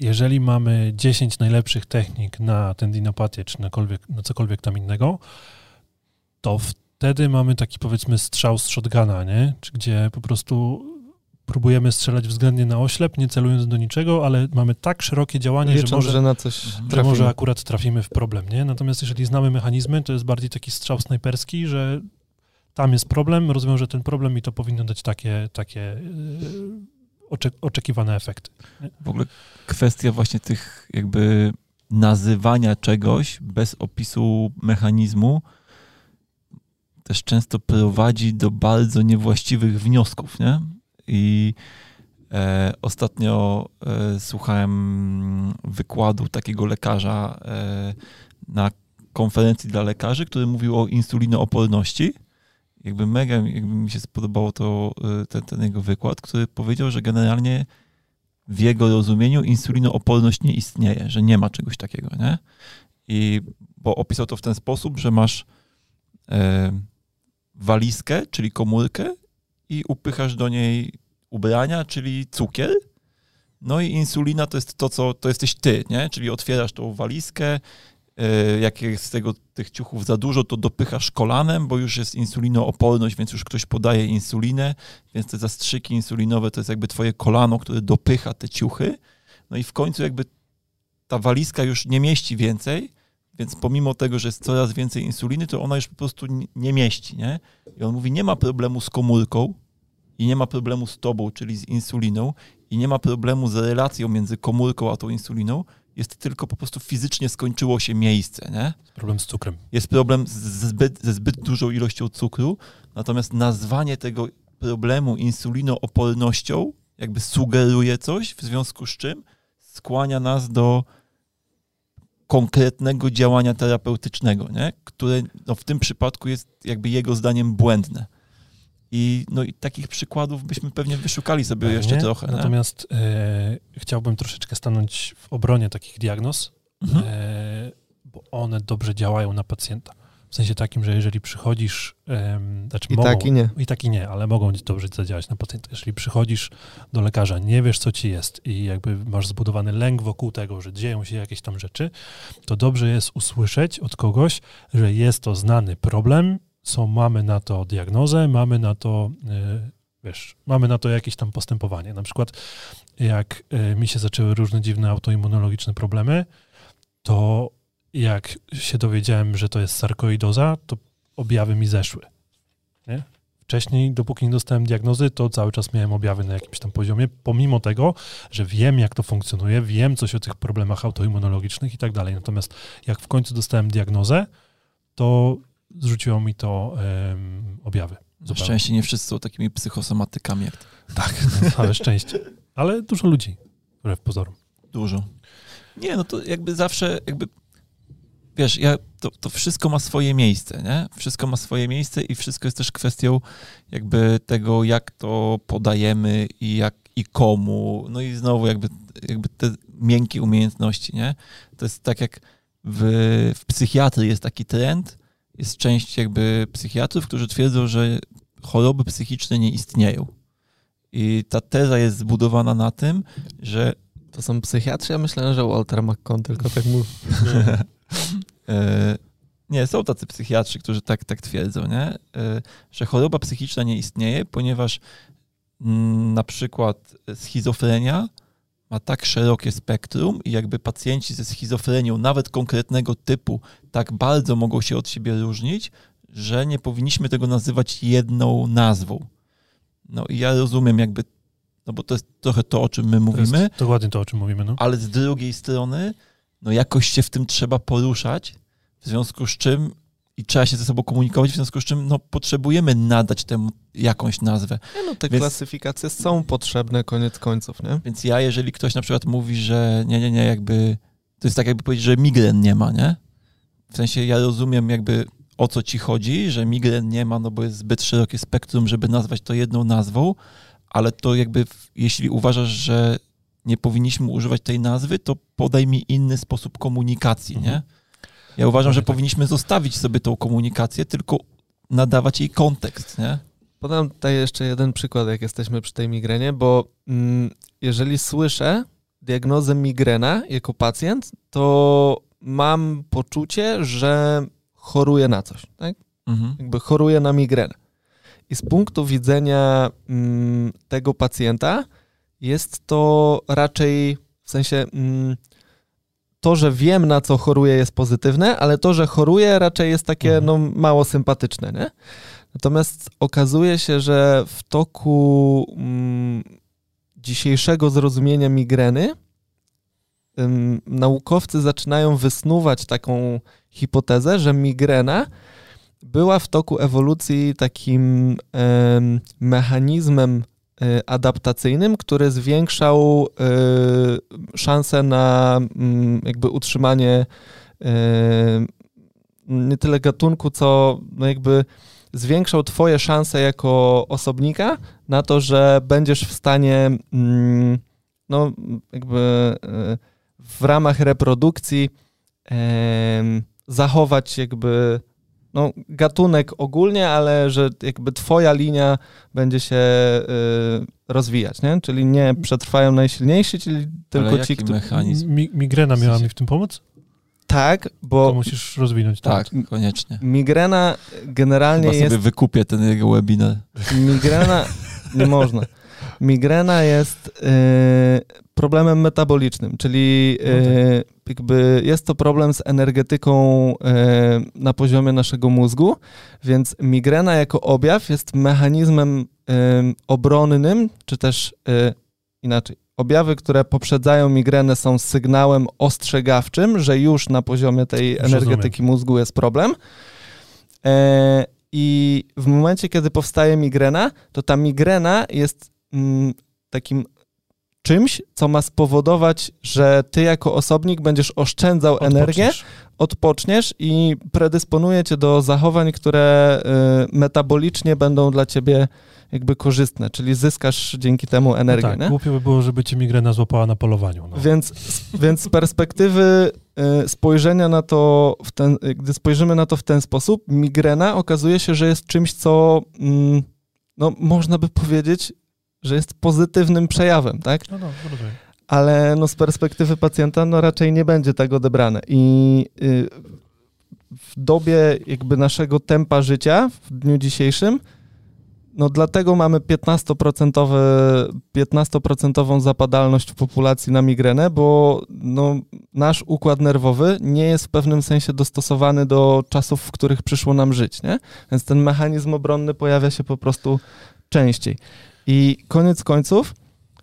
jeżeli mamy 10 najlepszych technik na tendinopatię, czy na, na cokolwiek tam innego, to wtedy mamy taki powiedzmy strzał z shotguna, nie? Czy gdzie po prostu próbujemy strzelać względnie na oślep, nie celując do niczego, ale mamy tak szerokie działanie, Licząc, że może, że, na coś że może akurat trafimy w problem, nie? Natomiast jeżeli znamy mechanizmy, to jest bardziej taki strzał snajperski, że tam jest problem, rozwiąże ten problem i to powinno dać takie, takie yy, oczekiwane efekty. Nie? W ogóle kwestia właśnie tych jakby nazywania czegoś bez opisu mechanizmu też często prowadzi do bardzo niewłaściwych wniosków, nie? I e, ostatnio e, słuchałem wykładu takiego lekarza e, na konferencji dla lekarzy, który mówił o insulinooporności. Jakby mega jakby mi się spodobało to, e, ten, ten jego wykład, który powiedział, że generalnie w jego rozumieniu insulinooporność nie istnieje, że nie ma czegoś takiego, nie? I bo opisał to w ten sposób, że masz e, walizkę, czyli komórkę i upychasz do niej ubrania, czyli cukier. No i insulina to jest to, co to jesteś ty, nie? Czyli otwierasz tą walizkę, yy, jak jest z tego, tych ciuchów za dużo, to dopychasz kolanem, bo już jest insulinooporność, więc już ktoś podaje insulinę, więc te zastrzyki insulinowe to jest jakby twoje kolano, które dopycha te ciuchy. No i w końcu jakby ta walizka już nie mieści więcej, więc pomimo tego, że jest coraz więcej insuliny, to ona już po prostu nie mieści, nie? I on mówi, nie ma problemu z komórką i nie ma problemu z tobą, czyli z insuliną i nie ma problemu z relacją między komórką a tą insuliną, jest tylko po prostu fizycznie skończyło się miejsce, nie? Problem z cukrem. Jest problem z zbyt, ze zbyt dużą ilością cukru, natomiast nazwanie tego problemu insulinoopornością jakby sugeruje coś, w związku z czym skłania nas do konkretnego działania terapeutycznego, nie? które no, w tym przypadku jest jakby jego zdaniem błędne. I, no, i takich przykładów byśmy pewnie wyszukali sobie Pewnie. jeszcze trochę. nie? Natomiast e, chciałbym troszeczkę stanąć w obronie takich diagnoz, Mhm. e, bo one dobrze działają na pacjenta. W sensie takim, że jeżeli przychodzisz, znaczy I mogą, tak i nie. i tak i nie, ale mogą dobrze zadziałać na pacjenta. Jeżeli przychodzisz do lekarza, nie wiesz, co ci jest i jakby masz zbudowany lęk wokół tego, że dzieją się jakieś tam rzeczy, to dobrze jest usłyszeć od kogoś, że jest to znany problem, są, mamy na to diagnozę, mamy na to, e, wiesz, mamy na to jakieś tam postępowanie. Na przykład jak e, mi się zaczęły różne dziwne autoimmunologiczne problemy, to jak się dowiedziałem, że to jest sarkoidoza, to objawy mi zeszły. Nie? Wcześniej, dopóki nie dostałem diagnozy, to cały czas miałem objawy na jakimś tam poziomie, pomimo tego, że wiem, jak to funkcjonuje, wiem coś o tych problemach autoimmunologicznych i tak dalej. Natomiast jak w końcu dostałem diagnozę, to zrzuciło mi to em, objawy. Na zupełnie. szczęście nie wszyscy są takimi psychosomatykami jak ty. Tak, no, ale szczęście. Ale dużo ludzi, wbrew pozorom. Dużo. Nie, no to jakby zawsze, jakby, wiesz, ja, to, to wszystko ma swoje miejsce, nie? Wszystko ma swoje miejsce i wszystko jest też kwestią jakby tego, jak to podajemy i jak i komu. No i znowu jakby, jakby te miękkie umiejętności, nie? To jest tak jak w, w psychiatrii jest taki trend, jest część jakby psychiatrów, którzy twierdzą, że choroby psychiczne nie istnieją. I ta teza jest zbudowana na tym, że To są psychiatrzy? Ja myślałem, że Walter McCon tylko tak mówi. E, Nie, są tacy psychiatrzy, którzy tak, tak twierdzą, nie? E, że choroba psychiczna nie istnieje, ponieważ mm, na przykład schizofrenia ma tak szerokie spektrum i jakby pacjenci ze schizofrenią, nawet konkretnego typu, tak bardzo mogą się od siebie różnić, że nie powinniśmy tego nazywać jedną nazwą. No i ja rozumiem jakby, no bo to jest trochę to, o czym my To mówimy, jest dokładnie to, o czym mówimy. No. ale z drugiej strony, no jakoś się w tym trzeba poruszać, w związku z czym i trzeba się ze sobą komunikować, w związku z czym no, potrzebujemy nadać temu jakąś nazwę. Nie, no te Więc- klasyfikacje są potrzebne koniec końców, nie? Więc ja, jeżeli ktoś na przykład mówi, że nie, nie, nie, jakby to jest tak jakby powiedzieć, że migren nie ma, nie? W sensie ja rozumiem jakby o co ci chodzi, że migren nie ma, no bo jest zbyt szerokie spektrum, żeby nazwać to jedną nazwą, ale to jakby jeśli uważasz, że nie powinniśmy używać tej nazwy, to podaj mi inny sposób komunikacji, nie? Ja uważam, że powinniśmy zostawić sobie tą komunikację, tylko nadawać jej kontekst, nie? Podam tutaj jeszcze jeden przykład, jak jesteśmy przy tej migrenie, bo mm, jeżeli słyszę diagnozę migrena jako pacjent, to mam poczucie, że choruję na coś, tak? Mhm. Jakby choruję na migrenę. I z punktu widzenia mm, tego pacjenta jest to raczej w sensie mm, to, że wiem na co choruję jest pozytywne, ale to, że choruję raczej jest takie Mhm. no, mało sympatyczne, nie? Natomiast okazuje się, że w toku mm, dzisiejszego zrozumienia migreny ym, naukowcy zaczynają wysnuwać taką hipotezę, że migrena była w toku ewolucji takim em, mechanizmem adaptacyjnym, który zwiększał e, szanse na mm, jakby utrzymanie e, nie tyle gatunku, co no jakby zwiększał twoje szanse jako osobnika na to, że będziesz w stanie mm, no jakby w ramach reprodukcji zachować jakby no, gatunek ogólnie, ale że jakby twoja linia będzie się y, rozwijać, nie? Czyli nie przetrwają najsilniejsi, czyli tylko Ale ci, którzy... mechanizm? Mi, migrena miała mi w tym pomóc? Tak, To bo musisz rozwinąć. Tak, koniecznie. migrena generalnie Chyba jest... sobie wykupię ten jego webinar. Migrena nie można. Migrena jest y, problemem metabolicznym, czyli y, jakby jest to problem z energetyką y, na poziomie naszego mózgu, więc migrena jako objaw jest mechanizmem y, obronnym, czy też y, inaczej. Objawy, które poprzedzają migrenę są sygnałem ostrzegawczym, że już na poziomie tej energetyki mózgu jest problem. E, I w momencie, kiedy powstaje migrena, to ta migrena jest takim czymś, co ma spowodować, że ty jako osobnik będziesz oszczędzał energię, Odpoczniesz. odpoczniesz i predysponuje cię do zachowań, które y, metabolicznie będą dla ciebie jakby korzystne, czyli zyskasz dzięki temu energię. no tak, nie? głupio by było, żeby cię migrena złapała na polowaniu. No. Więc, więc z perspektywy y, spojrzenia na to, ten, gdy spojrzymy na to w ten sposób, migrena okazuje się, że jest czymś, co mm, no, można by powiedzieć, że jest pozytywnym przejawem, tak? No, no, rozumiem. Ale no, z perspektywy pacjenta no, raczej nie będzie tak odebrane. I y, w dobie jakby naszego tempa życia w dniu dzisiejszym, no dlatego mamy 15%, 15% zapadalność w populacji na migrenę, bo no, nasz układ nerwowy nie jest w pewnym sensie dostosowany do czasów, w których przyszło nam żyć, nie? Więc ten mechanizm obronny pojawia się po prostu częściej. I koniec końców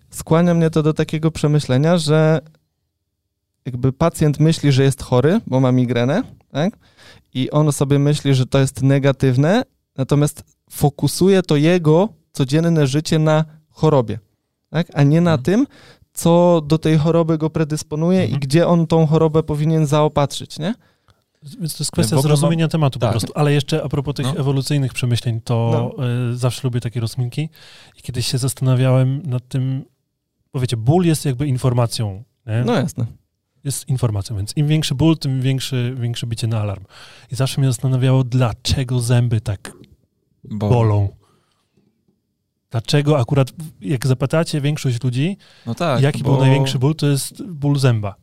skłania mnie to do takiego przemyślenia, że jakby pacjent myśli, że jest chory, bo ma migrenę, tak? I on sobie myśli, że to jest negatywne, natomiast fokusuje to jego codzienne życie na chorobie, tak? a nie na Mhm. tym, co do tej choroby go predysponuje Mhm. i gdzie on tą chorobę powinien zaopatrzyć, nie? Więc to jest kwestia ogóle mam- zrozumienia tematu tak. po prostu. Ale jeszcze a propos tych No. ewolucyjnych przemyśleń, to y, zawsze lubię takie rozminki. I kiedyś się zastanawiałem nad tym, bo wiecie, ból jest jakby informacją. Nie? No jasne. Jest informacją, więc im większy ból, tym większy, większe bicie na alarm. I zawsze mnie zastanawiało, dlaczego zęby tak Bo, bolą. Dlaczego akurat, jak zapytacie większość ludzi, no tak, jaki bo, był największy ból, to jest ból zęba.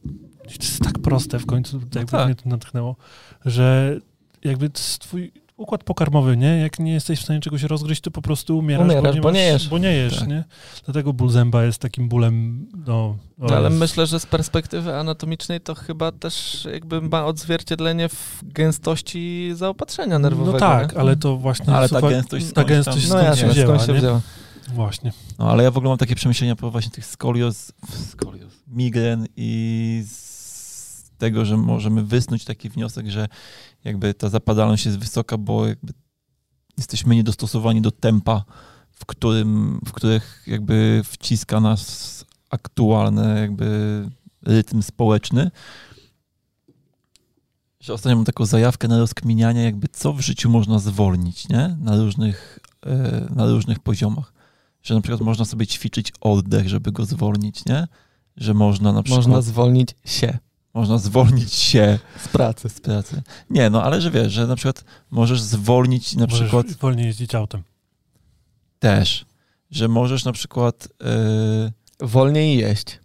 To jest tak proste w końcu, jakby tak. mnie to natchnęło, że jakby twój układ pokarmowy, nie? Jak nie jesteś w stanie czegoś rozgryźć, to po prostu umierasz, Umierasz, bo, bo nie, nie masz, jesz. Bo nie jesz, Tak. nie? Dlatego ból zęba jest takim bólem, no... No, ale jest- myślę, że z perspektywy anatomicznej to chyba też jakby ma odzwierciedlenie w gęstości zaopatrzenia nerwowego. No tak, nie? ale to właśnie... Ale ta suwa- gęstość ta gęstość No skąd jasne, się wzięła, skąd się nie? wzięła. Właśnie. No, ale ja w ogóle mam takie przemyślenia po właśnie tych skolioz, skolioz migren i z tego, że możemy wysnuć taki wniosek, że jakby ta zapadalność jest wysoka, bo jakby jesteśmy niedostosowani do tempa, w którym, w których jakby wciska nas aktualny jakby rytm społeczny. Że ostatnio mam taką zajawkę na rozkminianie, jakby co w życiu można zwolnić, nie? Na różnych, e, na różnych poziomach że na przykład można sobie ćwiczyć oddech, żeby go zwolnić, nie? Że można na przykład... Można zwolnić się można zwolnić się z pracy. z pracy. Nie, no ale że wiesz, że na przykład możesz zwolnić na Możesz przykład wolniej jeździć autem. też, że możesz na przykład yy, Wolniej jeść.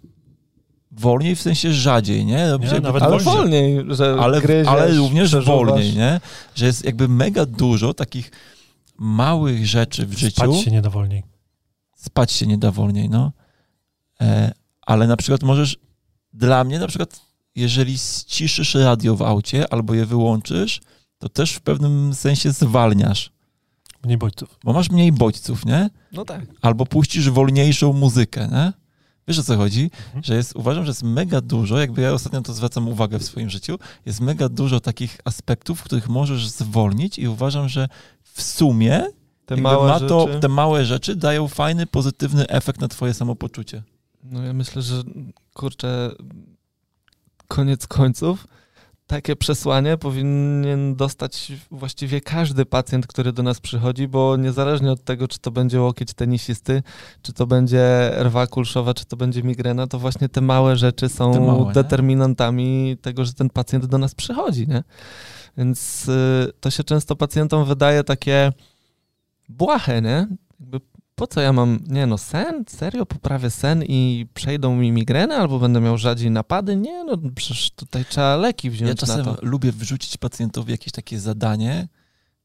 wolniej, w sensie rzadziej, nie? Robić Nie, jakby nawet Ale wolniej. wolniej, że ale, gryziesz, ale również wolniej, nie? Że jest jakby mega dużo takich małych rzeczy w życiu. Spać się nie da wolniej. spać się nie da wolniej, no. E, ale na przykład możesz, dla mnie na przykład, jeżeli ściszysz radio w aucie albo je wyłączysz, to też w pewnym sensie zwalniasz, Mniej bodźców. bo masz mniej bodźców, nie? No tak. Albo puścisz wolniejszą muzykę, nie? Wiesz o co chodzi? Mhm. Że jest, uważam, że jest mega dużo, jakby ja ostatnio to zwracam uwagę w swoim życiu, jest mega dużo takich aspektów, w których możesz zwolnić i uważam, że w sumie Te małe ma to, rzeczy. te małe rzeczy dają fajny, pozytywny efekt na twoje samopoczucie. No ja myślę, że kurczę, koniec końców takie przesłanie powinien dostać właściwie każdy pacjent, który do nas przychodzi, bo niezależnie od tego, czy to będzie łokieć tenisisty, czy to będzie rwa kulszowa, czy to będzie migrena, to właśnie te małe rzeczy są małe, nie? determinantami tego, że ten pacjent do nas przychodzi, nie? Więc y, to się często pacjentom wydaje takie błahe, nie? Jakby po co ja mam, nie no, sen? Serio poprawię sen i przejdą mi migreny albo będę miał rzadziej napady? Nie no, przecież tutaj trzeba leki Ja wziąć czasem na to. lubię wrzucić pacjentowi jakieś takie zadanie,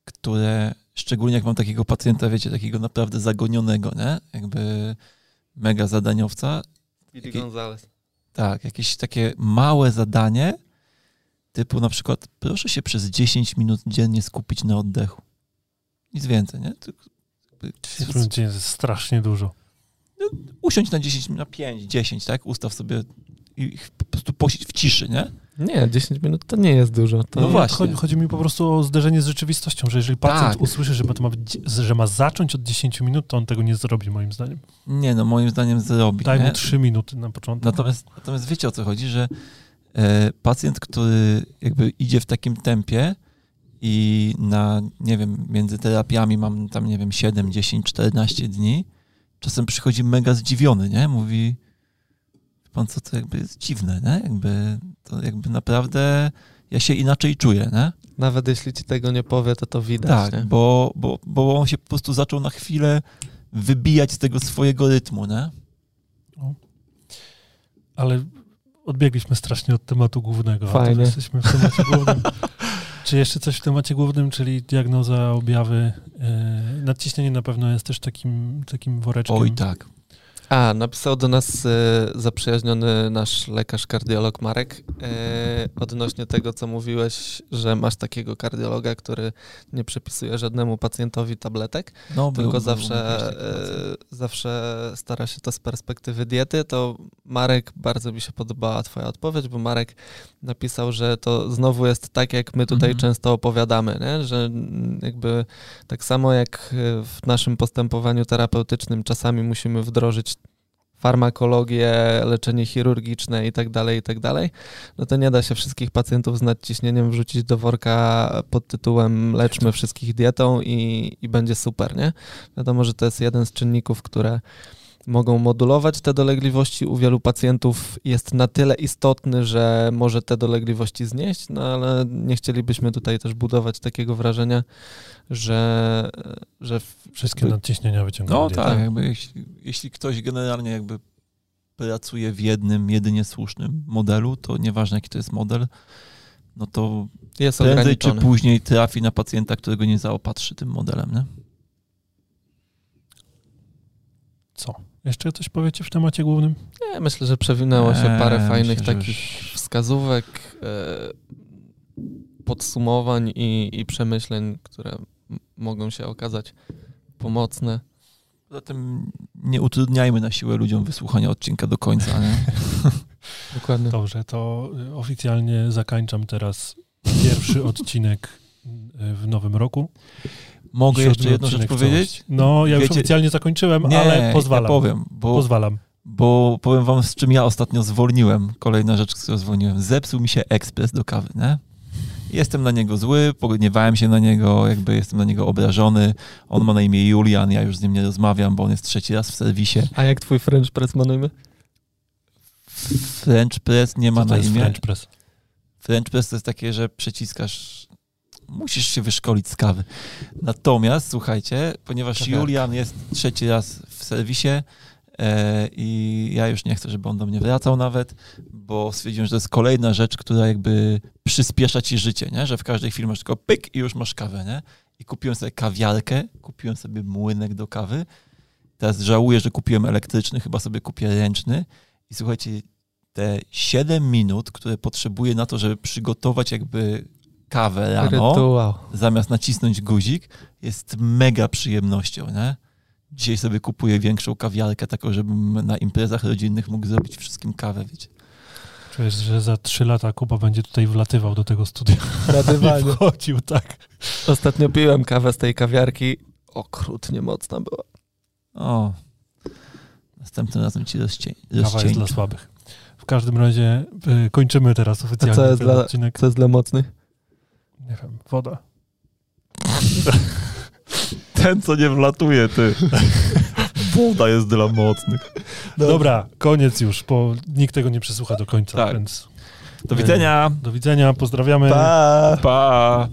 które, szczególnie jak mam takiego pacjenta, wiecie, takiego naprawdę zagonionego, nie? Jakby mega zadaniowca. Billy Jaki- Gonzalez. Tak, jakieś takie małe zadanie, typu na przykład proszę się przez 10 minut dziennie skupić na oddechu. Nic więcej, nie? Tylko jakby To jest strasznie dużo. usiądź na 10, na 5, 10, tak? Ustaw sobie i po prostu posiedź w ciszy, nie? Nie, 10 minut to nie jest dużo. To No właśnie. Chodzi, chodzi mi po prostu o zderzenie z rzeczywistością, że jeżeli pacjent Tak. usłyszy, że, ma, że ma zacząć od 10 minut, to on tego nie zrobi, moim zdaniem. Nie, no moim zdaniem zrobi. Daj nie? mu 3 minuty na początek. Natomiast, natomiast wiecie o co chodzi, że e, pacjent, który jakby idzie w takim tempie i na, nie wiem, między terapiami mam tam, nie wiem, 7, 10, 14 dni, czasem przychodzi mega zdziwiony, nie? Mówi, "Wie pan co, to jakby jest dziwne, nie? Jakby, to jakby naprawdę ja się inaczej czuję, nie? Nawet jeśli ci tego nie powie, to to widać. Tak, nie? bo, bo, bo on się po prostu zaczął na chwilę wybijać z tego swojego rytmu, nie? Ale odbiegliśmy strasznie od tematu głównego. A Fajnie. jesteśmy w temacie głównym. Czy jeszcze coś w temacie głównym, czyli diagnoza, objawy? Yy, nadciśnienie na pewno jest też takim, takim woreczkiem. Oj tak. A, napisał do nas e, zaprzyjaźniony nasz lekarz kardiolog Marek e, odnośnie tego, co mówiłeś, że masz takiego kardiologa, który nie przepisuje żadnemu pacjentowi tabletek, No, tylko był zawsze, e, zawsze stara się to z perspektywy diety, to Marek, bardzo mi się podobała twoja odpowiedź, bo Marek napisał, że to znowu jest tak, jak my tutaj Mhm. często opowiadamy, nie? że jakby tak samo jak w naszym postępowaniu terapeutycznym czasami musimy wdrożyć farmakologię, leczenie chirurgiczne i tak dalej, i tak dalej, no to nie da się wszystkich pacjentów z nadciśnieniem wrzucić do worka pod tytułem leczmy wszystkich dietą i, i będzie super, nie? Wiadomo, że to jest jeden z czynników, które mogą modulować te dolegliwości. U wielu pacjentów jest na tyle istotny, że może te dolegliwości znieść, no ale nie chcielibyśmy tutaj też budować takiego wrażenia, że, że Wszystkie nadciśnienia wyciągamy. No tak, jakby jeśli, jeśli ktoś generalnie jakby pracuje w jednym, jedynie słusznym modelu, to nieważne jaki to jest model, no to jest prędzej czy później trafi na pacjenta, którego nie zaopatrzy tym modelem, nie? Co? Jeszcze coś powiecie w temacie głównym? Nie, myślę, że przewinęło się Eee, parę fajnych myślę, takich już- wskazówek, e, podsumowań i, i przemyśleń, które mogą się okazać pomocne. Poza tym nie utrudniajmy na siłę ludziom wysłuchania odcinka do końca, nie? Dokładnie. Dobrze, to y, oficjalnie zakańczam teraz pierwszy odcinek y, w nowym roku. Mogę Siódmy jeszcze jedną rzecz powiedzieć? No, ja już Wiecie- oficjalnie zakończyłem, Nie, ale pozwalam. ja powiem, bo, Pozwalam. bo powiem wam, z czym ja ostatnio zwolniłem. Kolejna rzecz, z którą zwolniłem. Zepsuł mi się ekspres do kawy, nie? Jestem na niego zły, pogniewałem się na niego, jakby jestem na niego obrażony. On ma na imię Julian, ja już z nim nie rozmawiam, bo on jest trzeci raz w serwisie. A jak twój French press ma na imię? French press nie ma Co to na jest imię. French press? French press to jest takie, że przyciskasz, musisz się wyszkolić z kawy. Natomiast, słuchajcie, ponieważ Kawiarka. Julian jest trzeci raz w serwisie e, i ja już nie chcę, żeby on do mnie wracał nawet, bo stwierdziłem, że to jest kolejna rzecz, która jakby przyspiesza ci życie, nie? że w każdej chwili masz tylko pyk i już masz kawę, nie? I kupiłem sobie kawiarkę, kupiłem sobie młynek do kawy. Teraz żałuję, że kupiłem elektryczny, chyba sobie kupię ręczny. I słuchajcie, te 7 minut, które potrzebuję na to, żeby przygotować jakby kawę rano, Rytuał. zamiast nacisnąć guzik, jest mega przyjemnością, nie? Dzisiaj sobie kupuję większą kawiarkę, taką, żebym na imprezach rodzinnych mógł zrobić wszystkim kawę, wiecie. Czujesz, że za trzy lata Kuba będzie tutaj wlatywał do tego studia. Nie Radywanie. wchodził, tak. Ostatnio piłem kawę z tej kawiarki. Okrutnie mocna była. O, następnym razem ci rozcię- Kawa jest dla słabych. W każdym razie y, kończymy teraz oficjalnie co jest ten dla- odcinek. Co jest dla mocnych? Nie wiem, woda. Ten, co nie wlatuje, ty. Woda jest dla mocnych. Dobra, koniec już, bo nikt tego nie przesłucha do końca, Tak. więc Do widzenia. do widzenia, pozdrawiamy. Pa! Pa!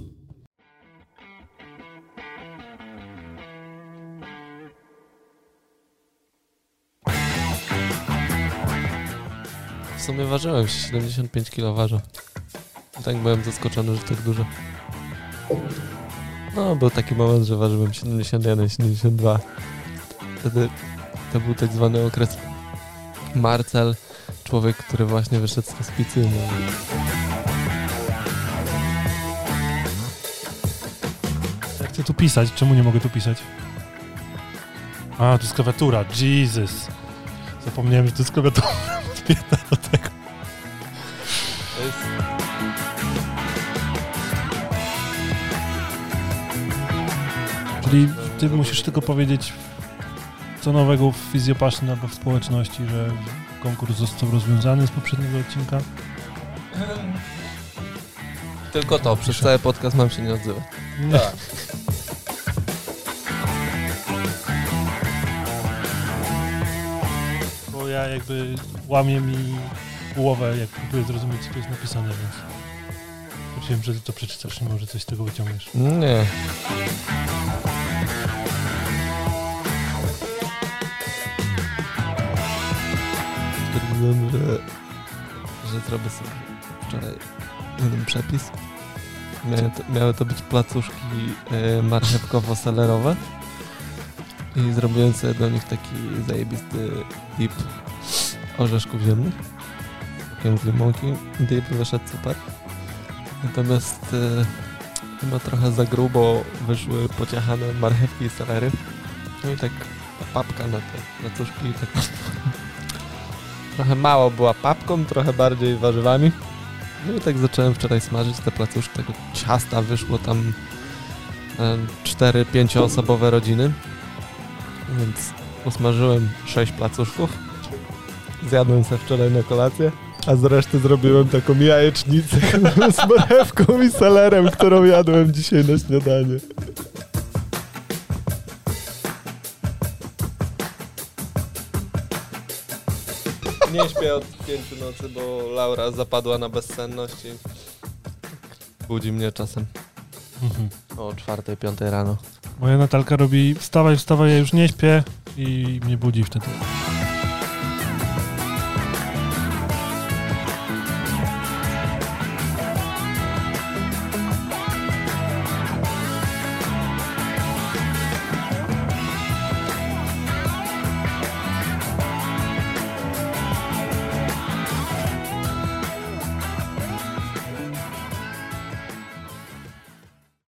W sumie ważyłem się, 75 kg. Tak byłem zaskoczony, że tak dużo. No, był taki moment, że ważyłem 71, 72. Wtedy to był tak zwany okres Marcel, człowiek, który właśnie wyszedł z hospicjum. Ja chcę tu pisać, czemu nie mogę tu pisać? A, to jest klawiatura, Jesus. Zapomniałem, że to jest klawiatura. Odpięta do. Czyli ty musisz tylko powiedzieć, co nowego w Fizjopaszyn albo w społeczności, że konkurs został rozwiązany z poprzedniego odcinka. Tylko to, przez cały podcast mam się nie odzywać. Nie. Tak. Bo ja jakby łamię mi głowę, jak próbuję zrozumieć, co tu jest napisane, więc Wiem, że ty to przeczytasz, nie może coś z tego wyciągniesz. Nie. Stwierdziłem, że, że zrobię sobie wczoraj jeden przepis. Miały to, miały to być placuszki e, marchewkowo-selerowe i zrobiłem sobie do nich taki zajebisty dip orzeszków ziemnych. Takim z limonki. Dip wyszedł super. Natomiast e, chyba trochę za grubo wyszły pociachane marchewki i selery. No i tak papka na te placuszki. Tak trochę mało była papką, trochę bardziej warzywami. No i tak zacząłem wczoraj smażyć te placuszki. Tego ciasta wyszło tam 4-5 osobowe rodziny. Więc usmażyłem 6 placuszków. Zjadłem sobie wczoraj na kolację. A zresztą zrobiłem taką jajecznicę z marchewką i selerem, którą jadłem dzisiaj na śniadanie. Nie śpię od pięciu nocy, bo Laura zapadła na bezsenność i budzi mnie czasem Mhm. o czwartej, piątej rano. Moja Natalka robi wstawaj, wstawaj, ja już nie śpię i mnie budzi wtedy.